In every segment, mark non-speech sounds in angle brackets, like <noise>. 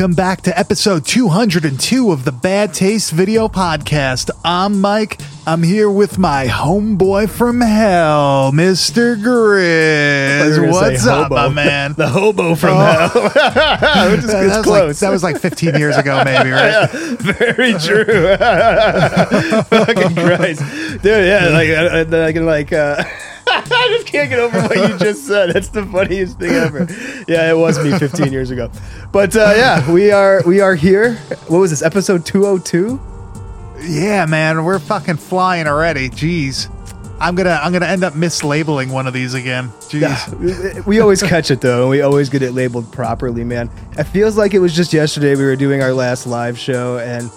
Welcome back to episode 202 of the Bad Taste Video Podcast. I'm Mike. I'm here with my homeboy from hell, Mr. Grizz. What's up, my man? <laughs> The hobo from Oh. hell. <laughs> Which is, that, was close. like, that was like 15 years ago, maybe, right? <laughs> Very true. Fucking Christ, dude. Yeah, like, uh, uh, like, like. Uh, I just can't get over what you just said. That's the funniest thing ever. Yeah, it was me 15 years ago. But uh, yeah, we are we are here. What was this? Episode 202. Yeah, man, we're fucking flying already. Jeez. I'm gonna I'm gonna end up mislabeling one of these again. Jeez. we always catch it though, and we always get it labeled properly, man. It feels like it was just yesterday we were doing our last live show, and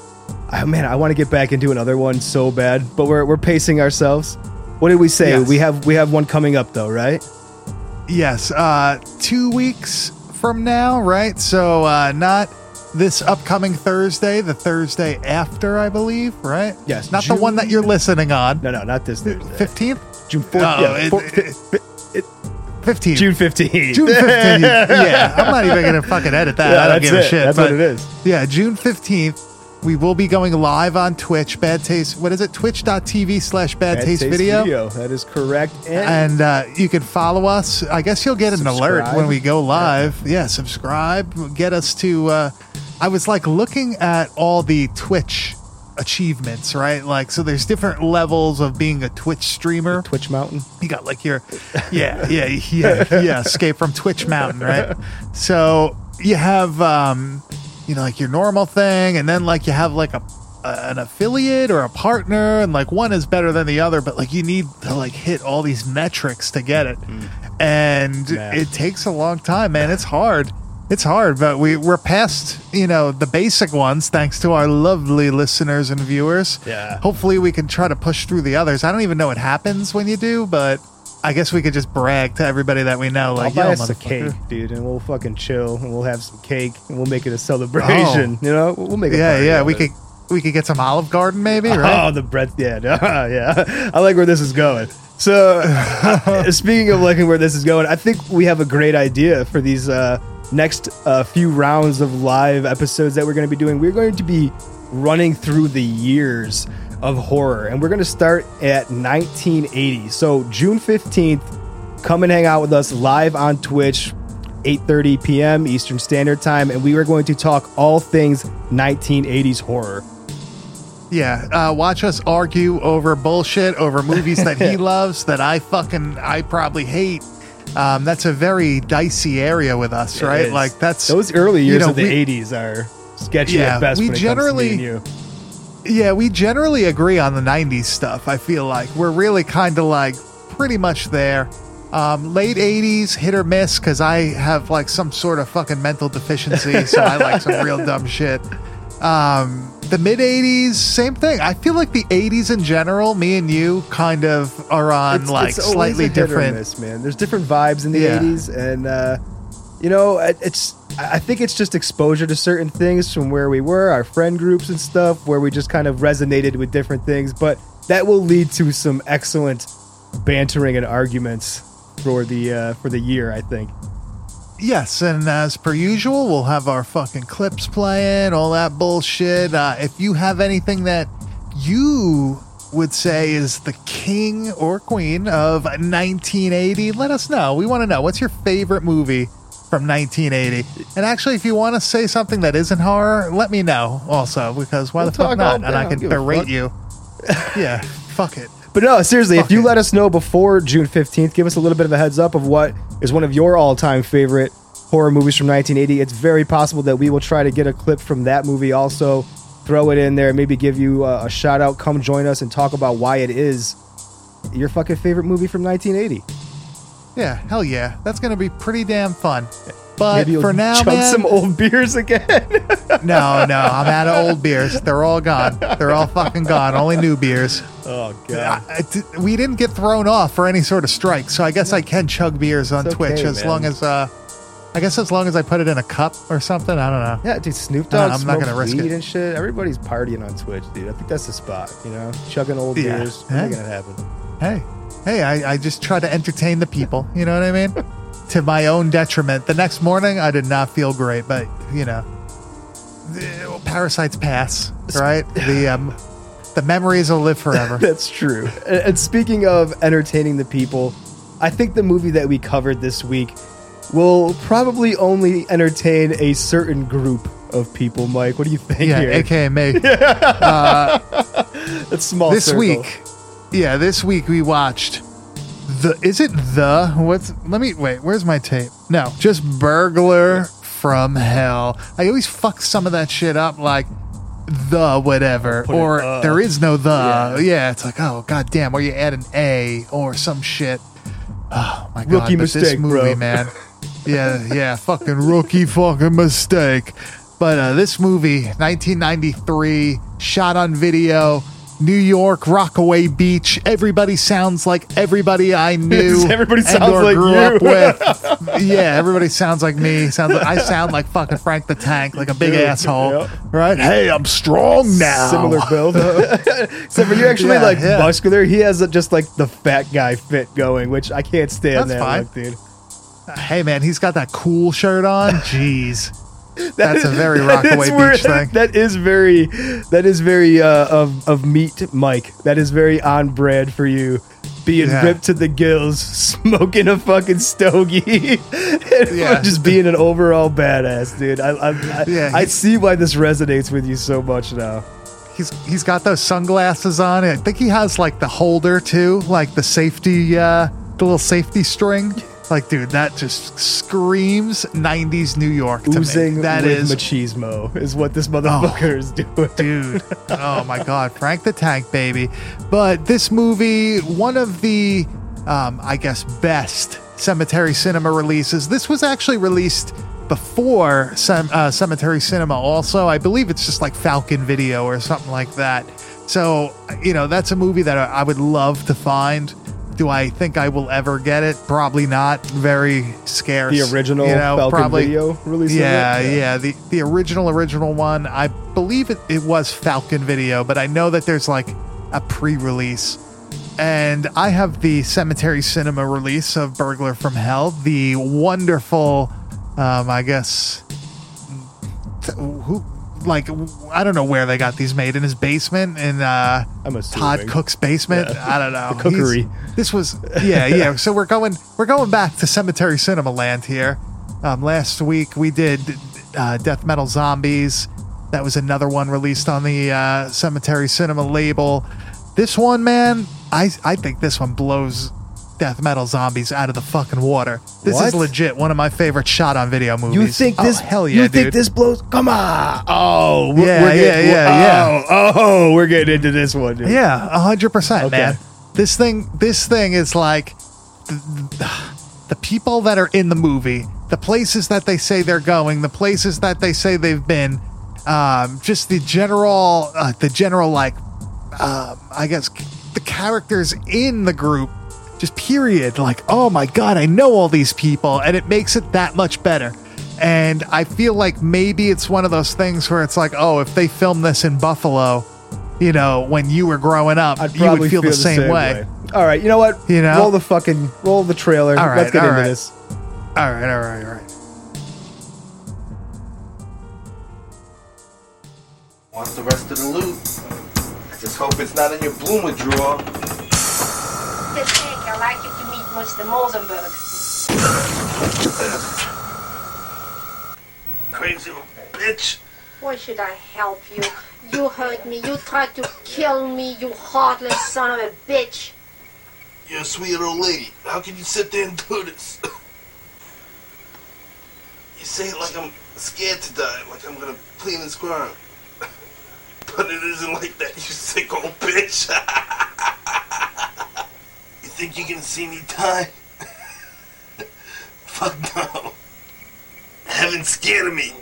oh, man, I want to get back into another one so bad, but we're we're pacing ourselves. What did we say? Yes. We have we have one coming up though, right? Yes, uh, two weeks from now, right? So uh, not this upcoming Thursday, the Thursday after, I believe, right? Yes, not the one that you're listening on. No, no, not this Thursday. Fifteenth, June fourth. No, yeah, it- it- it- fifteenth, June fifteenth. June fifteenth. <laughs> yeah, I'm not even gonna fucking edit that. Yeah, I don't give a it. shit. That's but what it is. Yeah, June fifteenth. We will be going live on Twitch. Bad Taste. What is it? Twitch.tv slash Bad, Taste, Taste video. That is correct. And, and uh, you can follow us. I guess you'll get an alert when we go live. Yeah, subscribe. Get us to. Uh, I was like looking at all the Twitch achievements, right? Like, so there's different levels of being a Twitch streamer. Twitch Mountain. You got like your, yeah, yeah, yeah, yeah. Escape from Twitch Mountain, right? So you have, um, you know, like your normal thing, and then like you have like a, a an affiliate or a partner, and like one is better than the other, but like you need to like hit all these metrics to get it, and Yeah. it takes a long time, man. It's hard. It's hard, but we we're past you know the basic ones thanks to our lovely listeners and viewers. Yeah. Hopefully, we can try to push through the others. I don't even know what happens when you do, but I guess we could just brag to everybody that we know, like, I'll buy yo, us a cake, dude, and we'll fucking chill, and we'll have some cake, and we'll make it a celebration. You know, we'll make. A Oh. Yeah, yeah, we it. could we could get some Olive Garden, maybe, <laughs> right? Oh, the bread. Yeah, <laughs> <laughs> yeah. I like where this is going. So, speaking of liking where this is going, I think we have a great idea for these uh, next uh, few rounds of live episodes that we're going to be doing. We're going to be running through the years of horror, and we're going to start at 1980. So, June 15th, come and hang out with us live on Twitch. 8:30 p.m. Eastern Standard Time, and we are going to talk all things 1980s horror. Yeah, uh, watch us argue over bullshit over movies that he <laughs> loves that I fucking I probably hate. Um, that's a very dicey area with us, It right? is. Like that's those early you years know, of the we- 80s are sketchy Yeah, at best we generally- comes to me and you. Yeah, we generally agree on the 90s stuff. I feel like we're really kind of like pretty much there. Um, late 80s, hit or miss, because I have like some sort of fucking mental deficiency. so I like some real <laughs> dumb shit. Um, the mid 80s, same thing. I feel like the 80s in general, me and you kind of are on like always slightly a hit or different. miss, man. There's different vibes in the Yeah. 80s, and uh, you know, it's. I think it's just exposure to certain things from where we were, our friend groups and stuff, where we just kind of resonated with different things. But that will lead to some excellent bantering and arguments for the uh, for the year. I think. Yes, and as per usual, we'll have our fucking clips playing, all that bullshit. Uh, if you have anything that you would say is the king or queen of 1980, let us know. We want to know what's your favorite movie from 1980. And actually, if you want to say something that isn't horror, let me know also, because why We'll the fuck not? And. I I can berate you. yeah, fuck it. But no, seriously, Fuck if you it. let us know before June 15th, give us a little bit of a heads up of what is one of your all time favorite horror movies from 1980. It's very possible that we will try to get a clip from that movie also, throw it in there, maybe give you a, a shout out, come join us and talk about why it is your fucking favorite movie from 1980. Yeah, hell yeah. That's going to be pretty damn fun. But Maybe for now, chug man, some old beers again. <laughs> no, no, I'm out of old beers. They're all gone. They're all fucking gone. Only new beers. oh god. I di- we didn't get thrown off for any sort of strike, so I guess I can chug beers on okay, Twitch as man. long as, uh, I guess as long as I put it in a cup or something. I don't know. Yeah, dude, Snoop No, Dogg I'm not gonna risk weed it. and shit. Everybody's partying on Twitch, dude. I think that's the spot, you know? Chugging old Yeah. beers, Yeah. making it happen. Hey, hey, I, I just try to entertain the people. You know what I mean? <laughs> to my own detriment. The next morning, I did not feel great, but you know, the parasites pass, right? The <laughs> um, the memories will live forever. <laughs> That's true. And, speaking of entertaining the people, I think the movie that we covered this week will probably only entertain a certain group of people. Mike, what do you think yeah, here? aka me. <laughs> That's small. this circle. week, yeah, this week we watched the. Is it the? What's? Let me wait. Where's my tape? No, just burglar from hell. I always fuck some of that shit up, like the whatever, Put it, or uh. there is no the. Yeah. Yeah. it's like oh god damn, or you add an a or some shit. Oh my god, Rookie but this mistake, movie, bro. man. Yeah, yeah, <laughs> fucking rookie fucking mistake. But uh, this movie, 1993, shot on video, New York, Rockaway Beach. Everybody sounds like everybody I <laughs> knew. Everybody sounds like grew you. up with. <laughs> Yeah, everybody sounds like me. Sounds like I sound like fucking Frank the Tank, like a big asshole. Right? Hey, I'm strong now. Similar build. <laughs> Except for you're actually Yeah, like yeah. muscular. He has a, just like the fat guy fit going, which I can't stand That's that fine. look, dude. Hey man, he's got that cool shirt on. Jeez. <laughs> That's a very That is Rockaway <laughs> where- Beach thing. That is very, that is very uh, of of meat, Mike. That is very on brand for you. Being Yeah. ripped to the gills, <laughs> smoking a fucking stogie, and Yeah. just being an overall badass, dude. I I, I, Yeah, I see why this resonates with you so much now. He's he's got those sunglasses on. I think he has like the holder too, like the safety, uh, the little safety string. Like, dude, that just screams '90s New York to Oozing me. That with is, machismo is what this motherfucker is doing. dude. <laughs> Oh my God, Frank the Tank, baby. But this movie, one of the, um, I guess, best cemetery cinema releases. This was actually released before Cem- uh, Cemetery Cinema. Also, I believe it's just like Falcon Video or something like that. So, you know, that's a movie that I would love to find. Do I think I will ever get it? Probably not. Very scarce. The original you know, Falcon probably, video release. it? yeah, yeah, The the original original one. I believe it, it was Falcon Video, but I know that there's like a pre-release. And I have the Cemetery Cinema release of Burglar from Hell, the wonderful um I guess who like I don't know where they got these made in his basement in uh Todd. Cook's basement. Yeah. I don't know. The cookery. He's- This was yeah, yeah. So we're going we're going back to Cemetery Cinema Land here. Um, last week we did uh, Death Metal Zombies. That was another one released on the uh, Cemetery Cinema label. This one, man, I I think this one blows Death Metal Zombies out of the fucking water. This is What? legit one of my favorite shot on video movies. You think Oh, this? hell yeah, You dude. think this blows? Come on! Oh, we're, Yeah, we're yeah, getting, yeah, oh, Oh, we're getting into this one. Dude. Yeah, a hundred percent, Okay. man. This thing, this thing is like the, the people that are in the movie, the places that they say they're going, the places that they say they've been, um, just the general, uh, the general like, um, I guess the characters in the group, just period. Like, oh my god, I know all these people, and it makes it that much better. And I feel like maybe it's one of those things where it's like, oh, if they filmed this in Buffalo, you know, when you were growing up, I'd you probably would feel, the, same, way. All right, you know what? You know? roll the fucking roll the trailer. All right, Let's get all into right. this. All right, all right, all right. Wants the rest of the loot. I just hope it's not in your bloomer drawer. Miss Hank, I'd like you to meet Mr. Mosenberg. Crazy bitch. Why should I help you? You hurt me. You tried to kill me, you heartless son of a bitch. You're a sweet old lady. How can you sit there and do this? you say it like I'm scared to die, like I'm gonna clean and squirm. But it isn't like that, you sick old bitch. <laughs> you think you can see me die? <laughs> Fuck no. Heaven's scared of me,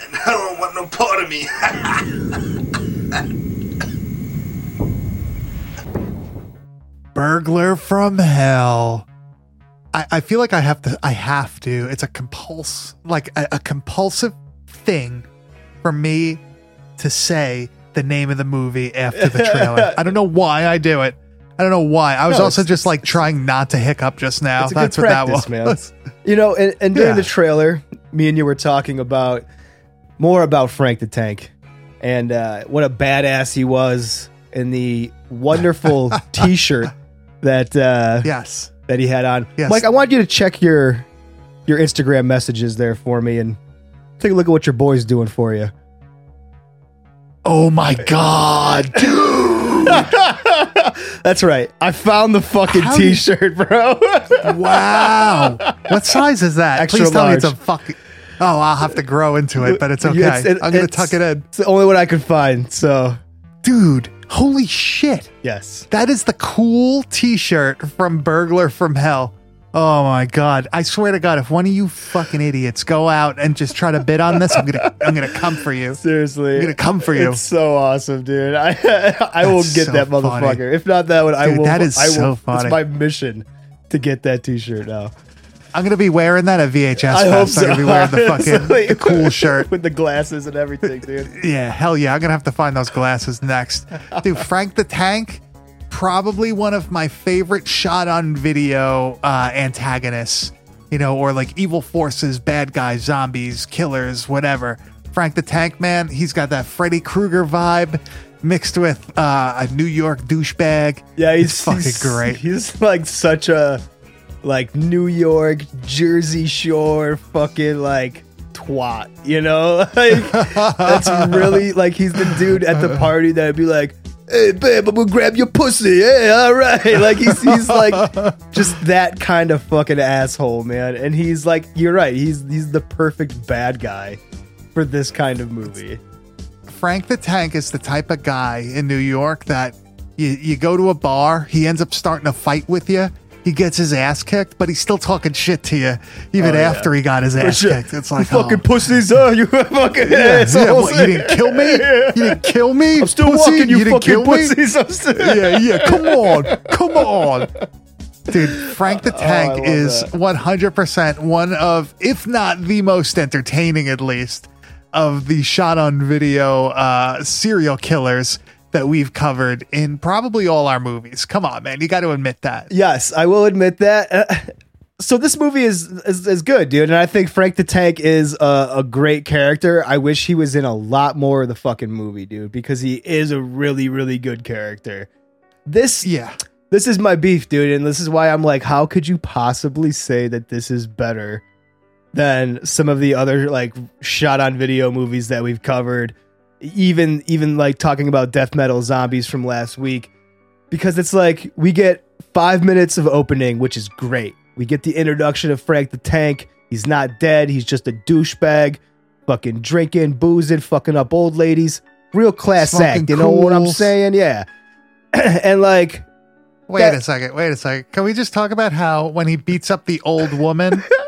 and I don't want no part of me. <laughs> Burglar from Hell. I, I feel like I have to. I have to. It's a compuls like a, a compulsive thing for me to say the name of the movie after the trailer. <laughs> I don't know why I do it. I don't know why. I was No, also just like trying not to hiccup just now. That's what that was. man. You know, and, and during Yeah. the trailer, me and you were talking about more about Frank the Tank and uh, what a badass he was in the wonderful <laughs> T-shirt that uh, Yes. that he had on. Yes. Mike, I want you to check your your Instagram messages there for me and take a look at what your boy's doing for you. Oh my god, dude! <laughs> That's right. I found the fucking How T-shirt, bro. <laughs> wow. What size is that? Extra Please tell me it's a large. fucking. Oh, I'll have to grow into it, but it's okay. It's- it- I'm gonna it's- tuck it in, It's the only one I could find. So dude. Holy shit! yes. That is the cool T-shirt from Burglar from Hell. Oh my god! I swear to God, if one of you fucking idiots go out and just try to bid on this, I'm gonna I'm gonna come for you. Seriously, I'm gonna come for you. It's so awesome, dude. <laughs> I I will That's get so that funny. motherfucker. If not that one, I Dude, will. that is I will, so funny. It's my mission to get that T-shirt now. I'm gonna be wearing that at VHS I hope so. I'm gonna be wearing the <laughs> fucking Honestly. the cool shirt. <laughs> with the glasses and everything, dude. Yeah, hell yeah. I'm to have to find those glasses next. Dude, Frank the Tank, probably one of my favorite shot on video uh, antagonists, you know, or like evil forces, bad guys, zombies, killers, whatever. Frank the Tank Man, he's got that Freddy Krueger vibe mixed with uh, a New York douchebag. Yeah, he's fucking he's- great. He's like such a like New York, Jersey Shore, fucking like twat. You know, <laughs> like that's really like he's the dude at the <laughs> party that'd be like. Hey babe, I'm gonna grab your pussy. Hey, all right. Like he's he's like <laughs> just that kind of fucking asshole, man. And he's like, you're right. He's he's the perfect bad guy for this kind of movie. Frank the Tank is the type of guy in New York that you, you go to a bar, he ends up starting a fight with you. He gets his ass kicked, but he's still talking shit to you even Oh, yeah. after he got his ass Shit. kicked. It's like, you fucking oh, pussies, uh, you <laughs> fucking yeah, assholes. yeah, what, you didn't kill me? You didn't kill me? I'm still pussy? walking, you, didn't fucking kill me? pussies. <laughs> Yeah, yeah. Come on, come on, dude. Frank the Oh, Tank love is that. one hundred percent one of, if not the most entertaining, at least, of the shot on video uh, serial killers that we've covered in probably all our movies. Come on, man, you got to admit that. Yes, I will admit that. Uh, so this movie is, is is good, dude, and I think Frank the Tank is a, a great character. I wish he was in a lot more of the fucking movie, dude, because he is a really really good character. This Yeah, this is my beef, dude, and this is why I'm like, how could you possibly say that this is better than some of the other like shot on video movies that we've covered? Even even like talking about death metal zombies from last week, because it's like we get five minutes of opening, which is great. We get the introduction of Frank the Tank. He's not dead. He's just a douchebag, fucking drinking, boozing, fucking up old ladies. Real class Smoking act. You know what I'm saying? Yeah. <clears throat> and like Wait That- a second. Wait a second. Can we just talk about how when he beats up the old woman, <laughs>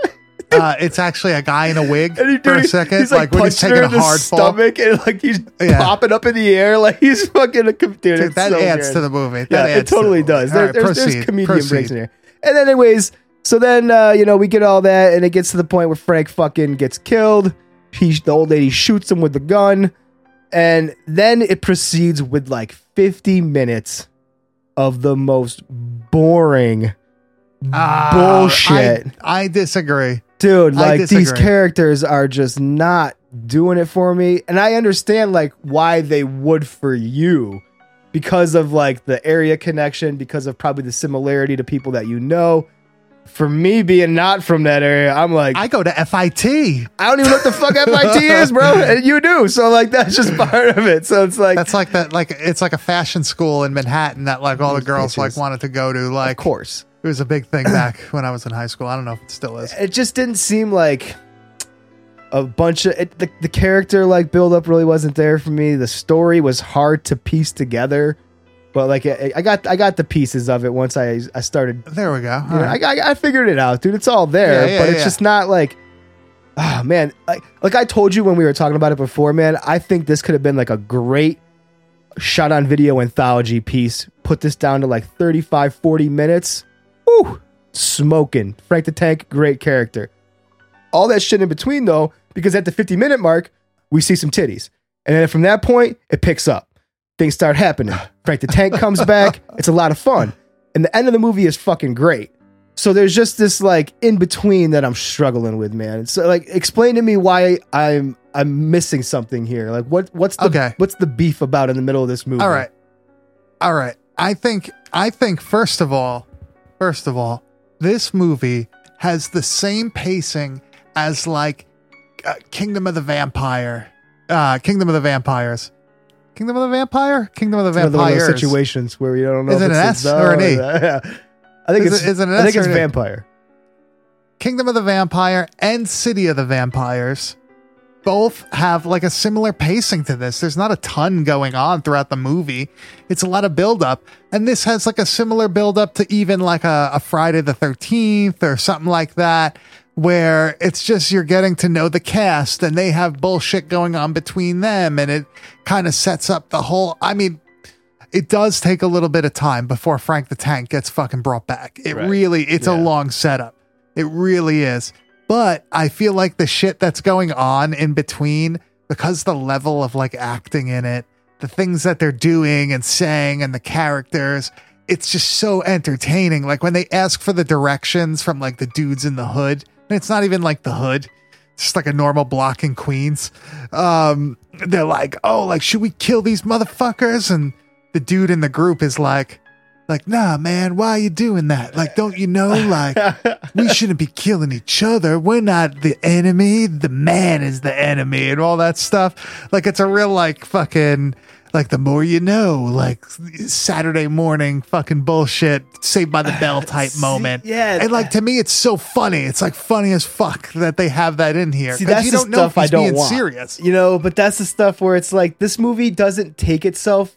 uh, it's actually a guy in a wig And he, for a second, he's like, like, when he's taking her a hard fall. stomach and like he's Yeah. popping up in the air like he's fucking a com- dude. Dude, that so adds good. to the movie. That yeah, it adds to the totally does. There, right, there's, there's comedian proceed. breaks in here. And then, anyways, so then uh, you know we get all that, and it gets to the point where Frank fucking gets killed. He, the old lady shoots him with the gun, and then it proceeds with like 50 minutes of the most boring Ah, bullshit. I, I disagree. Dude like these characters are just not doing it for me and i understand like why they would for you because of like the area connection because of probably the similarity to people that you know for me being not from that area i'm like I go to FIT. I don't even know what the fuck <laughs> fit is bro and you do so like that's just <laughs> part of it so it's like That's like that. Like it's like a fashion school in Manhattan that like all the girls like wanted to go to. of Like course it was a big thing back when I was in high school. I don't know if it still is. it just didn't seem like a bunch of it, the, the character like build up really wasn't there for me the story was hard to piece together but like I, I got i got the pieces of it once i i started There we go. You know, right. I, I, I figured it out dude it's all there Yeah, yeah, but it's yeah. just not like Oh man, like like I told you when we were talking about it before, man. I think this could have been like a great shot on video anthology piece. Put this down to like 35, 40 minutes. Woo, smoking. Frank the Tank, great character. All that shit in between though, because at the 50 minute mark, we see some titties. And then from that point, it picks up. Things start happening. Frank the Tank comes <laughs> back. It's a lot of fun. And the end of the movie is fucking great. So there's just this like in between that I'm struggling with, man. So like explain to me why I'm I'm missing something here. Like what what's the Okay. what's the beef about in the middle of this movie? All right. All right. I think I think first of all, first of all, this movie has the same pacing as like uh, Kingdom of the Vampire. Uh Kingdom of the Vampires. Kingdom of the Vampire? Kingdom of the It's one of those Vampires. situations where we don't know Is if it an it's S or an E? <laughs> Yeah. I think Is it's it- is it an I think S it's an E? vampire. Kingdom of the Vampire and City of the Vampires both have like a similar pacing to this. There's not a ton going on throughout the movie. It's a lot of buildup. And this has like a similar buildup to even like a, a Friday the 13th or something like that, where it's just you're getting to know the cast and they have bullshit going on between them. And it kind of sets up the whole. I mean, it does take a little bit of time before Frank the Tank gets fucking brought back. It Right. really, it's a long setup. It really is. But I feel like the shit that's going on in between, because the level of like acting in it, the things that they're doing and saying, and the characters, it's just so entertaining. Like when they ask for the directions from like the dudes in the hood, and it's not even like the hood, it's just like a normal block in Queens. Um, they're like, oh, like, should we kill these motherfuckers? And the dude in the group is like, like, nah, man, why are you doing that? Like, don't you know, like, we <laughs> shouldn't be killing each other. We're not the enemy. The man is the enemy and all that stuff. Like, it's a real, like, fucking, like, the more you know, like, Saturday morning fucking bullshit, saved by the <laughs> bell type See, moment. yeah. And, like, to me, it's so funny. It's, like, funny as fuck that they have that in here. See, that's you the don't know if stuff I don't being want. serious. You know, but that's the stuff where it's like this movie doesn't take itself.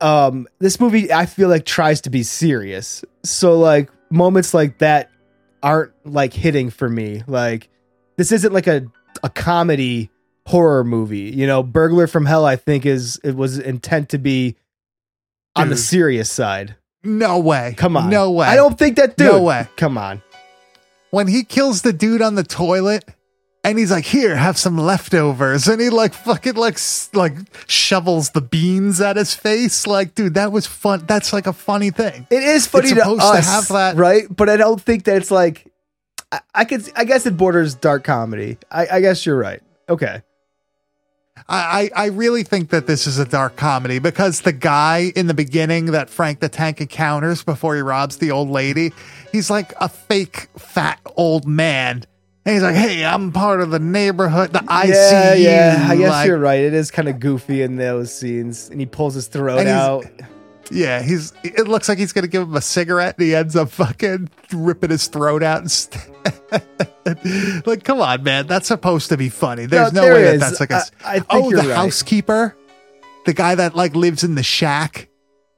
Um, this movie I feel like tries to be serious. So like moments like that aren't like hitting for me. Like this isn't like a a comedy horror movie. You know, Burglar from Hell I think is it was intent to be on the serious side. No way. Come on. No way. I don't think that dude. No way. Come on. when he kills the dude on the toilet and he's like here have some leftovers and he like fucking like like shovels the beans at his face like dude that was fun that's like a funny thing It is funny It's to supposed to us, have that- right? But I don't think that it's like. I, I could. I guess it borders dark comedy. I, I guess you're right. Okay. I I really think that this is a dark comedy because the guy in the beginning that Frank the Tank encounters before he robs the old lady, he's like a fake fat old man. And he's like, "Hey, I'm part of the neighborhood, the ICU." yeah, yeah. I guess like- you're right. It is kind of goofy in those scenes, and he pulls his throat out. Yeah, he's. It looks like he's gonna give him a cigarette, and he ends up fucking ripping his throat out. And st- <laughs> like, come on, man, that's supposed to be funny. There's no, there way that that's like a. I- I oh, the right. housekeeper, the guy that like lives in the shack,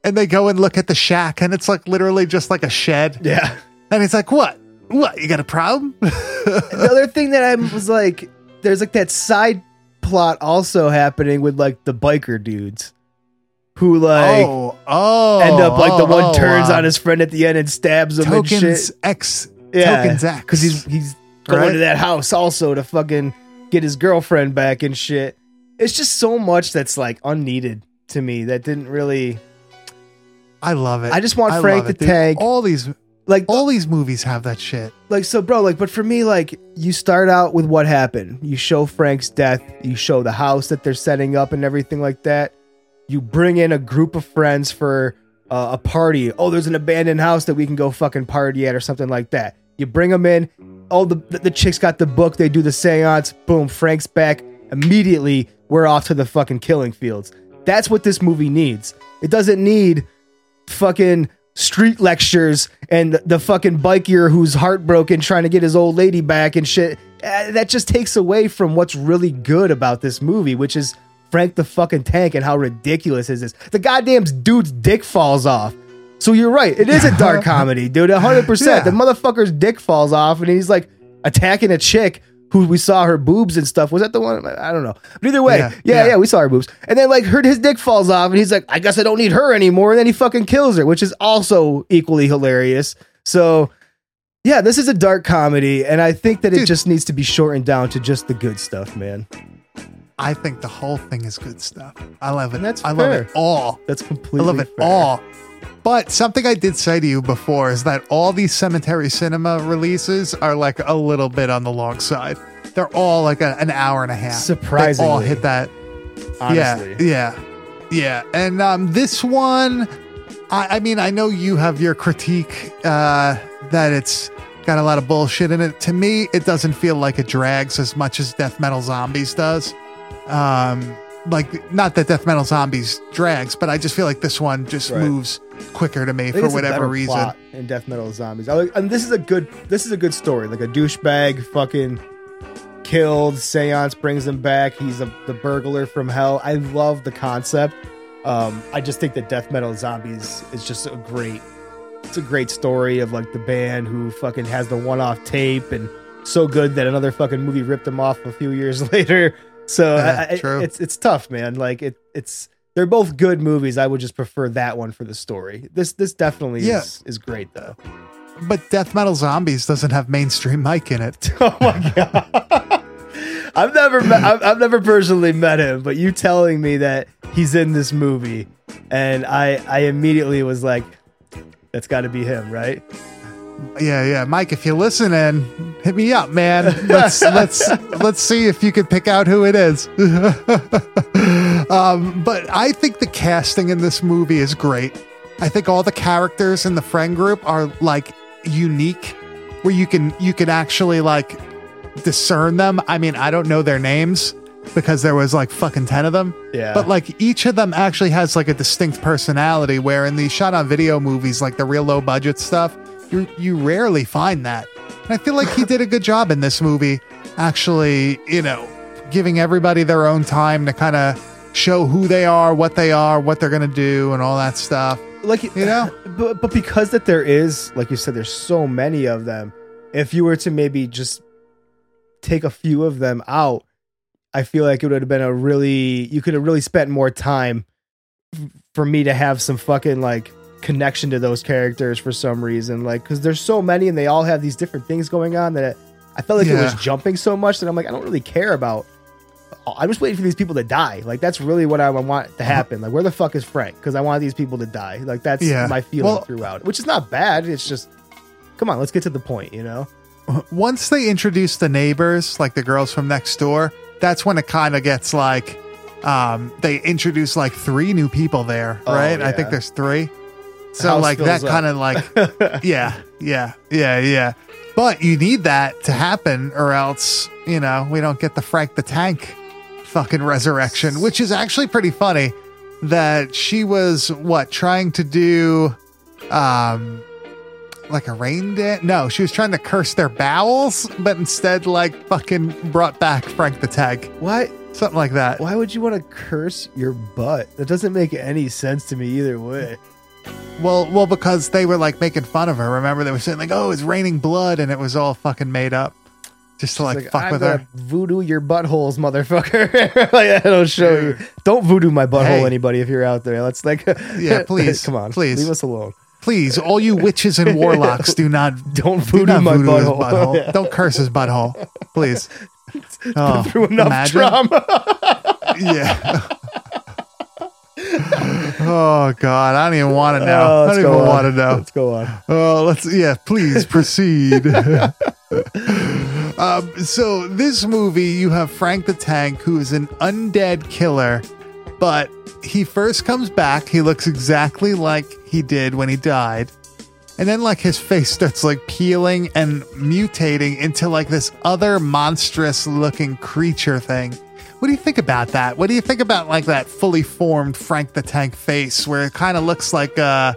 and they go and look at the shack, and it's like literally just like a shed, Yeah. and he's like, what? What? You got a problem? <laughs> the other thing that I was like, there's like that side plot also happening with like the biker dudes, who like oh, oh, end up like the oh, one oh, turns uh, on his friend at the end and stabs him and shit. X. Yeah, tokens X because he's he's going Right? to that house also to fucking get his girlfriend back and shit. It's just so much that's like unneeded to me that didn't really I love it. I just want I Frank love the. Tank. All these like all these movies have that shit. like so bro like but for me like you start out with what happened. You show frank's death. You show the house that they're setting up and everything like that. You bring in a group of friends for uh, a party. Oh there's an abandoned house that we can go fucking party at or something like that. You bring them in. Oh the, the, the chicks got the book. They do the seance. Boom frank's back. Immediately we're off to the fucking killing fields. That's what this movie needs. It doesn't need fucking street lectures and the fucking biker who's heartbroken trying to get his old lady back and shit. Uh, that just takes away from what's really good about this movie, which is Frank the fucking tank and how ridiculous is this. The goddamn dude's dick falls off. So you're right. It is a dark <laughs> comedy, dude. 100%. Yeah. The motherfucker's dick falls off and he's like attacking a chick who we saw her boobs and stuff. Was that the one? I don't know. But either way, Yeah, yeah, yeah, yeah. we saw her boobs. And then like her his dick falls off, and he's like, I guess I don't need her anymore. And then he fucking kills her, which is also equally hilarious. So. Yeah, this is a dark comedy, and I think that it just needs to be shortened down to just the good stuff, man. I think the whole thing is good stuff. I love it. That's I love it all. That's completely. I love it fair. all. But something I did say to you before is that all these cemetery cinema releases are like a little bit on the long side. They're all like a, an hour and a half. They all hit that. Honestly. Yeah, yeah, yeah. And um, this one, I, I mean, I know you have your critique uh, that it's got a lot of bullshit in it. To me, it doesn't feel like it drags as much as Death Metal Zombies does. Um, like, not that Death Metal Zombies drags, but I just feel like this one just Right. moves quicker to me for whatever reason. in Death Metal Zombies. I like, and this is a good this is a good story. Like a douchebag fucking killed, Seance brings him back. He's a, the burglar from hell. I love the concept. Um, I just think that Death Metal Zombies is just a great it's a great story of like the band who fucking has the one-off tape and so good that another fucking movie ripped them off a few years <laughs> later. So Yeah, I, I- it's it's tough, man. Like it it's they're both good movies. I would just prefer that one for the story. This this definitely Yeah. is is great though. But Death Metal Zombies doesn't have mainstream Mike in it. <laughs> Oh my god. I've never met, I've, I've never personally met him, but you telling me that he's in this movie, and I I immediately was like, that's got to be him, right? Yeah, yeah, Mike. If you're listening, hit me up, man. Let's <laughs> let's let's see if you could pick out who it is. <laughs> um, but I think the casting in this movie is great. I think all the characters in the friend group are like unique, where you can you can actually like discern them. I mean, I don't know their names because there was like fucking ten of them. Yeah. But like each of them actually has like a distinct personality. Where in the shot on video movies, like the real low budget stuff, you you rarely find that. And I feel like he did a good job in this movie, actually. You know, giving everybody their own time to kind of show who they are, what they are, what they're gonna do, and all that stuff. like You know? <laughs> but, but because that there is like you said there's so many of them if you were to maybe just take a few of them out i feel like it would have been a really you could have really spent more time f- for me to have some fucking like connection to those characters for some reason like because there's so many and they all have these different things going on that i felt like it was jumping so much that i'm like i don't really care about I'm just waiting for these people to die. Like that's really what I want to happen. Like where the fuck is Frank? Because I want these people to die. Like that's Yeah. my feeling Well- throughout, which is not bad. It's just, come on, let's get to the point. You know? <laughs> Once they introduce the neighbors, like the girls from next door, that's when it kind of gets like um they introduce like three new people there, Oh, right? I think there's three. So house like that kind of like <laughs> yeah, yeah, yeah, yeah. But you need that to happen, or else you know we don't get the Frank the Tank fucking resurrection, which is actually pretty funny. That she was what trying to do, um, like a rain dance. No, she was trying to curse their bowels, but instead like fucking brought back Frank the Tank, what something like that. Why would you want to curse your butt? That doesn't make any sense to me either way. Well, well, because they were like making fun of her. Remember, they were saying like, "Oh, it's raining blood," and it was all fucking made up, just to like, It's fuck I'm with her. Voodoo your buttholes, motherfucker. <laughs> like, I don't show you. Don't voodoo my butthole, Hey. anybody. If you're out there, let's like, <laughs> Yeah, please, <laughs> come on, please. leave us alone. Please, all you witches and warlocks, do not Don't do voodoo not my voodoo butthole. butthole. Yeah. Don't curse his butthole, please. Oh, Through enough imagine? trauma. Yeah. Oh God, I don't even want to know. Oh, I don't even want to know. Let's go on. Oh, let's yeah, please proceed. <laughs> um, so this movie, you have Frank the Tank, who is an undead killer, but he first comes back. He looks exactly like he did when he died. And then like his face starts like peeling and mutating into like this other monstrous looking creature thing. What do you think about that? What do you think about like that fully formed Frank the Tank face where it kind of looks like uh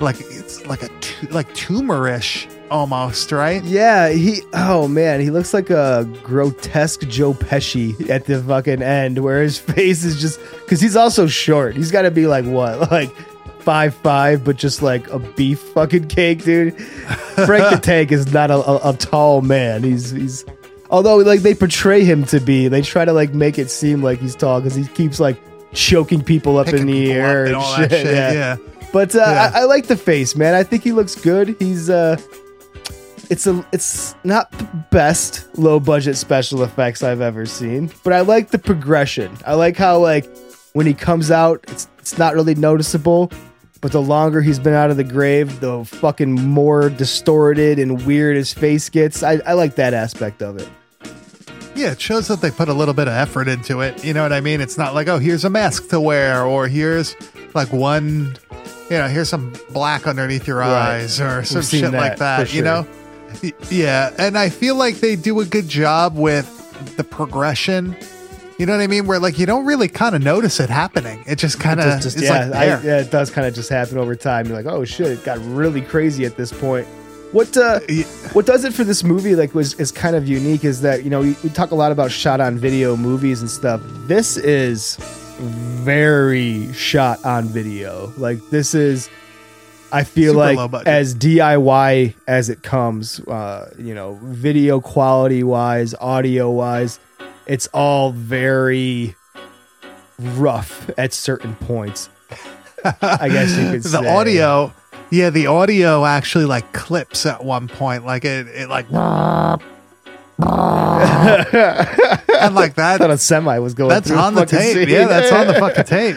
like it's like a tu- like tumorish almost, right? Yeah, he. Oh man, he looks like a grotesque Joe Pesci at the fucking end, where his <laughs> face is just because he's also short. He's got to be like what, <laughs> like five five, but just like a beef fucking cake, dude. Frank the <laughs> Tank is not a, a, a tall man. He's he's Although like they portray him to be, they try to like make it seem like he's tall because he keeps like choking people up Picking in the air and all shit. that shit, yeah. But uh, Yeah. I, I like the face, man. I think he looks good. He's uh, it's a it's not the best low budget special effects I've ever seen, but I like the progression. I like how like when he comes out, it's it's not really noticeable. But the longer he's been out of the grave, the fucking more distorted and weird his face gets. I, I like that aspect of it. Yeah, it shows that they put a little bit of effort into it. You know what I mean? It's not like, oh, here's a mask to wear, or here's like one, you know, here's some black underneath your Right. eyes, or some shit like that, that. for You know? Yeah, and I feel like they do a good job with the progression. You know what I mean? Where like you don't really kind of notice it happening. It just kind of yeah, like yeah, it does kind of just happen over time. You're like, oh shit, it got really crazy at this point. What uh, <laughs> what does it for this movie like was is kind of unique is that you know we, we talk a lot about shot on video movies and stuff. This is very shot on video. Like this is, I feel Super like as DIY as it comes. Uh, you know, video quality wise, audio wise, it's all very rough at certain points. I guess you could say <laughs> the say. audio yeah the audio actually like clips at one point like it, it like <laughs> and like I that thought a semi was going. that's on the tape scene. yeah that's on the <laughs> fucking tape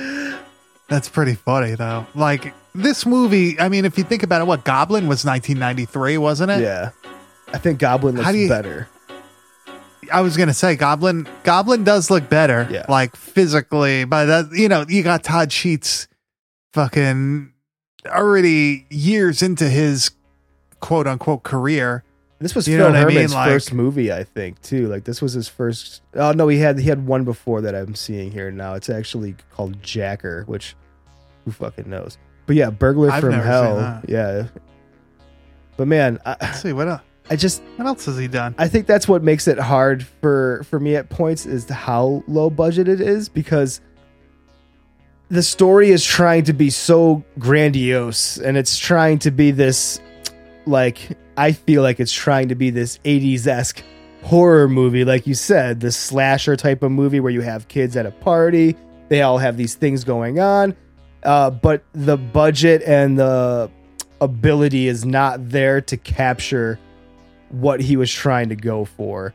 that's pretty funny though like this movie i mean if you think about it what goblin was 1993 wasn't it Yeah, I think Goblin looks you- better. i was gonna say goblin goblin does look better Yeah. like physically but that you know you got todd sheets fucking already years into his quote unquote career This was You Phil what I mean? Herman's Like- first movie, I think, too. Like this was his first. Oh no, he had he had one before that I'm seeing here now. It's actually called Jacker, which who fucking knows? But yeah, Burglar I've from Hell. Yeah. But man, I, Let's see what else, <sighs> I just what else has he done I think that's what makes it hard for for me at points is how low budget it is because the story is trying to be so grandiose and it's trying to be this like I feel like it's trying to be this 80s esque horror movie, like you said, the slasher type of movie where you have kids at a party, they all have these things going on, uh, but the budget and the ability is not there to capture what he was trying to go for.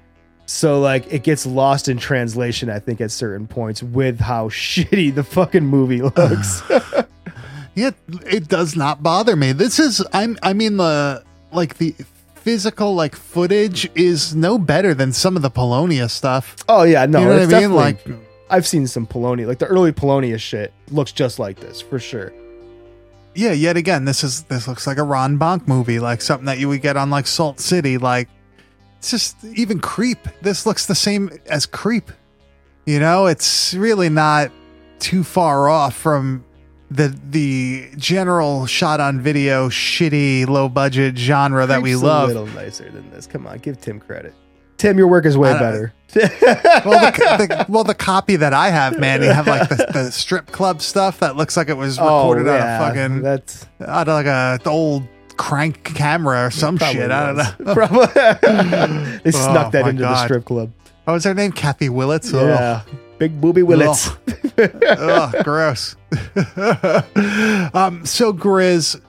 So like it gets lost in translation, I think, at certain points with how <laughs> shitty the fucking movie looks. <laughs> Yeah, it does not bother me. This is I'm I mean the like the physical like footage is no better than some of the Polonia stuff. oh yeah, no, you know what I mean? Like I've seen some Polonia, like the early Polonia shit looks just like this for sure. yeah, yet again, this is this looks like a Ron Bonk movie, like something that you would get on like Salt City. Like it's just even creep. This looks the same as creep. You know, it's really not too far off from the the general shot on video shitty low budget genre that we love. A little nicer than this. Come on, give Tim credit. Tim, your work is way better. <laughs> well, the, the, well, the copy that I have, man, you have like the, the strip club stuff that looks like it was oh, recorded oh, on a fucking that's out of like a old crank camera or some probably shit. I don't know. <laughs> Probably. <laughs> they snuck Oh, that my into the God. strip club. Oh, is her name? Kathy Willits. Ugh. Yeah, big booby willets. Ugh, gross. <laughs> um, so Grizz,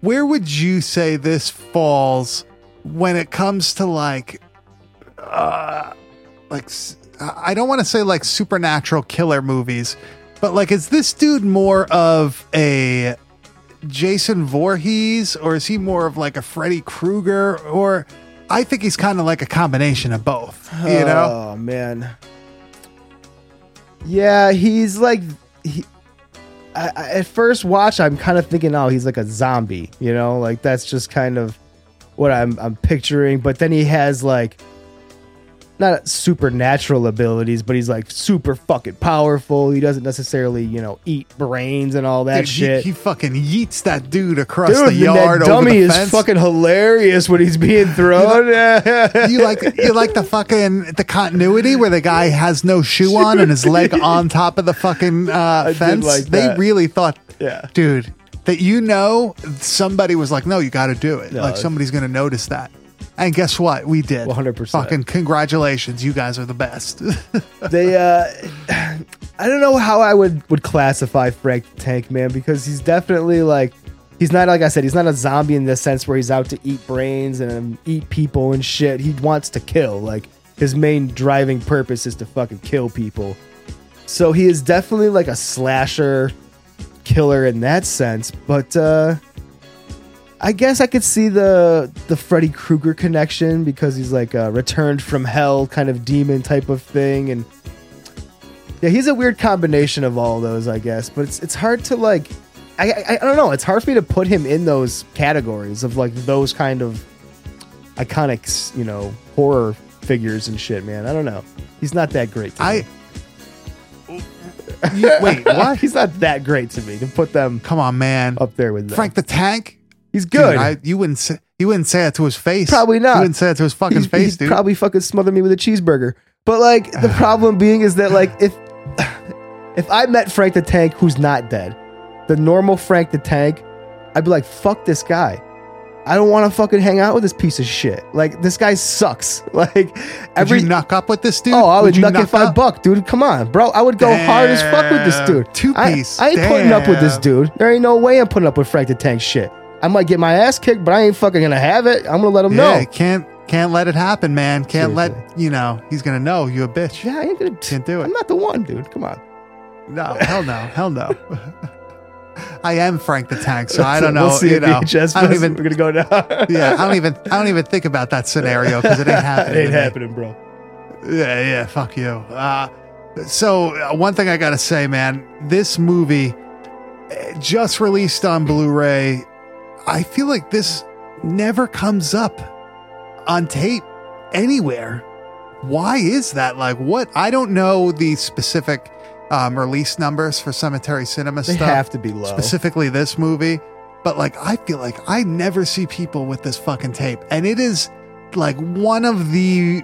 where would you say this falls when it comes to like, uh, like s- I don't want to say like supernatural killer movies, but like is this dude more of a Jason Voorhees or is he more of like a Freddy Krueger or I think he's kind of like a combination of both, you know? Oh man. Yeah, he's like he. I, I, at first watch, I'm kind of thinking, oh, he's like a zombie, you know, like that's just kind of what I'm I'm picturing. But then he has like not supernatural abilities, but he's like super fucking powerful. He doesn't necessarily, you know, eat brains and all that Dude, shit. He, fucking yeets that dude across Dude, the yard that dummy the is fence. fucking hilarious when he's being <laughs> thrown. <laughs> you like you like the fucking the continuity where the guy has no shoe on and his leg <laughs> on top of the fucking uh, fence. like they that. really thought, Yeah. dude, that you know somebody was like, no, you got to do it. No, like somebody's gonna notice that. And guess what? We did. 100%. Fucking congratulations. You guys are the best. <laughs> they uh <sighs> I don't know how I would would classify Frank the Tank Man because he's definitely like he's not like I said he's not a zombie in the sense where he's out to eat brains and eat people and shit. He wants to kill. Like his main driving purpose is to fucking kill people. So he is definitely like a slasher killer in that sense, but uh I guess I could see the the Freddy Krueger connection because he's like a returned from hell kind of demon type of thing, and yeah, he's a weird combination of all those, I guess. But it's it's hard to like, I, I I don't know. It's hard for me to put him in those categories of like those kind of iconic, you know, horror figures and shit. Man, I don't know. He's not that great. To I. me. You- wait, <laughs> what? he's not that great to me to put them Come on, man. up there with them. Frank the Tank? He's Dude, good. I, you wouldn't say you wouldn't say that to his face. Probably not. You wouldn't say that to his fucking He'd- face, he'd dude. Probably fucking smother me with a cheeseburger. But like the <sighs> problem being is that like if <sighs> if I met Frank the Tank who's not dead, the normal Frank the Tank, I'd be like, fuck this guy. I don't want to fucking hang out with this piece of shit. Like this guy sucks. <laughs> Like Would every you knock up with this dude? Oh, I would, you knock it five up? buck, dude. Come on, bro. I would go hard as fuck with this dude. Two-piece. I, I ain't putting up with this dude. There ain't no way I'm putting up with Frank the Tank shit. I might get my ass kicked, but I ain't fucking gonna have it. I'm gonna let him Yeah, know. can't can't let it happen, man. Can't let you know he's gonna know you a bitch. Yeah, I ain't gonna Can't do it. I'm not the one, dude. Come on. No, hell no, hell no. <laughs> I am Frank the Tank, so I don't know. We'll see you know, I don't even. We're gonna go down. <laughs> Yeah, I don't even. I don't even think about that scenario because <laughs> it ain't happening. it ain't happening, bro. Yeah, yeah, fuck you. Uh, so uh, one thing I gotta say, man, this movie uh, just released on Blu-ray. I feel like this never comes up on tape anywhere. Why is that? Like, what? I don't know the specific um, release numbers for Cemetery Cinema They stuff have to be low. specifically this movie. But like, I feel like I never see people with this fucking tape, and it is like one of the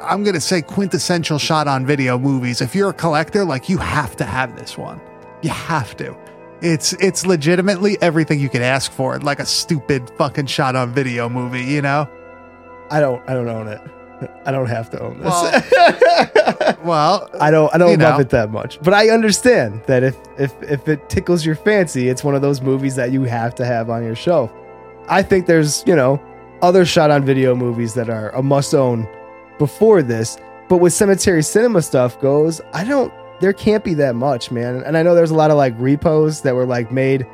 I'm gonna say quintessential shot on video movies. If you're a collector, like you have to have this one. You have to. It's it's legitimately everything you could ask for, like a stupid fucking shot on video movie, you know? I don't. I don't own it. I don't have to own this. Well, <laughs> Well, I don't. I don't love know. it that much, but I understand that if if if it tickles your fancy, it's one of those movies that you have to have on your shelf. I think there's you know other shot on video movies that are a must own before this, but with cemetery cinema stuff goes, I don't. There can't be that much, man. And I know there's a lot of like repos that were like made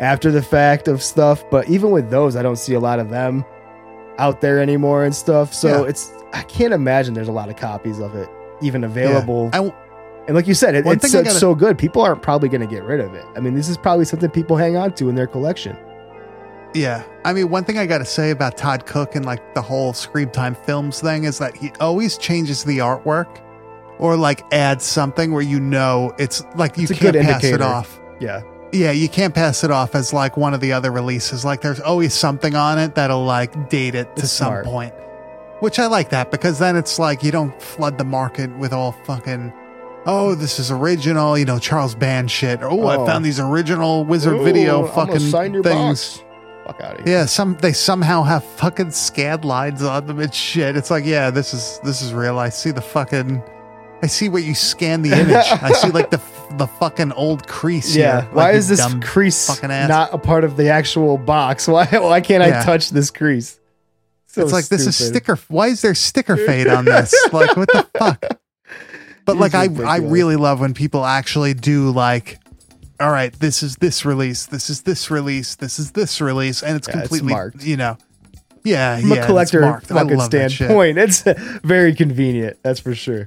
after the fact of stuff, but even with those, I don't see a lot of them out there anymore and stuff. So Yeah. it's I can't imagine there's a lot of copies of it even available. I, And like you said, it, it's, so, it's gotta- so good. People aren't probably going to get rid of it. I mean, this is probably something people hang on to in their collection. Yeah. I mean, one thing I got to say about Todd Cook and like the whole Scream Time Films thing is that he always changes the artwork or like add something where you know it's like you It's can't pass it off. Yeah. Yeah, you can't pass it off as like one of the other releases. Like there's always something on it that'll like date it to It's some smart. point. Which I like that because then it's like you don't flood the market with all fucking oh, this is original, you know, Charles Band shit. Or, oh, I Oh. found these original Wizard Video fucking things. Fuck out of here. Yeah, some they somehow have fucking scan lines on them and shit. It's like, yeah, this is this is real. I see the fucking I see where you scan the image. I see like the the fucking old crease Yeah. here. Why Like, is this crease not a part of the actual box? <laughs> Why why can't I touch this crease? So it's like this is sticker. Why is there sticker <laughs> fade on this? like what the fuck? <laughs> But like I I really love when people actually do like, all right, this is this release, this is this release, this is this release, and it's Yeah, it's completely marked. you know, yeah, From yeah, a collector fucking standpoint, it's very convenient. That's for sure.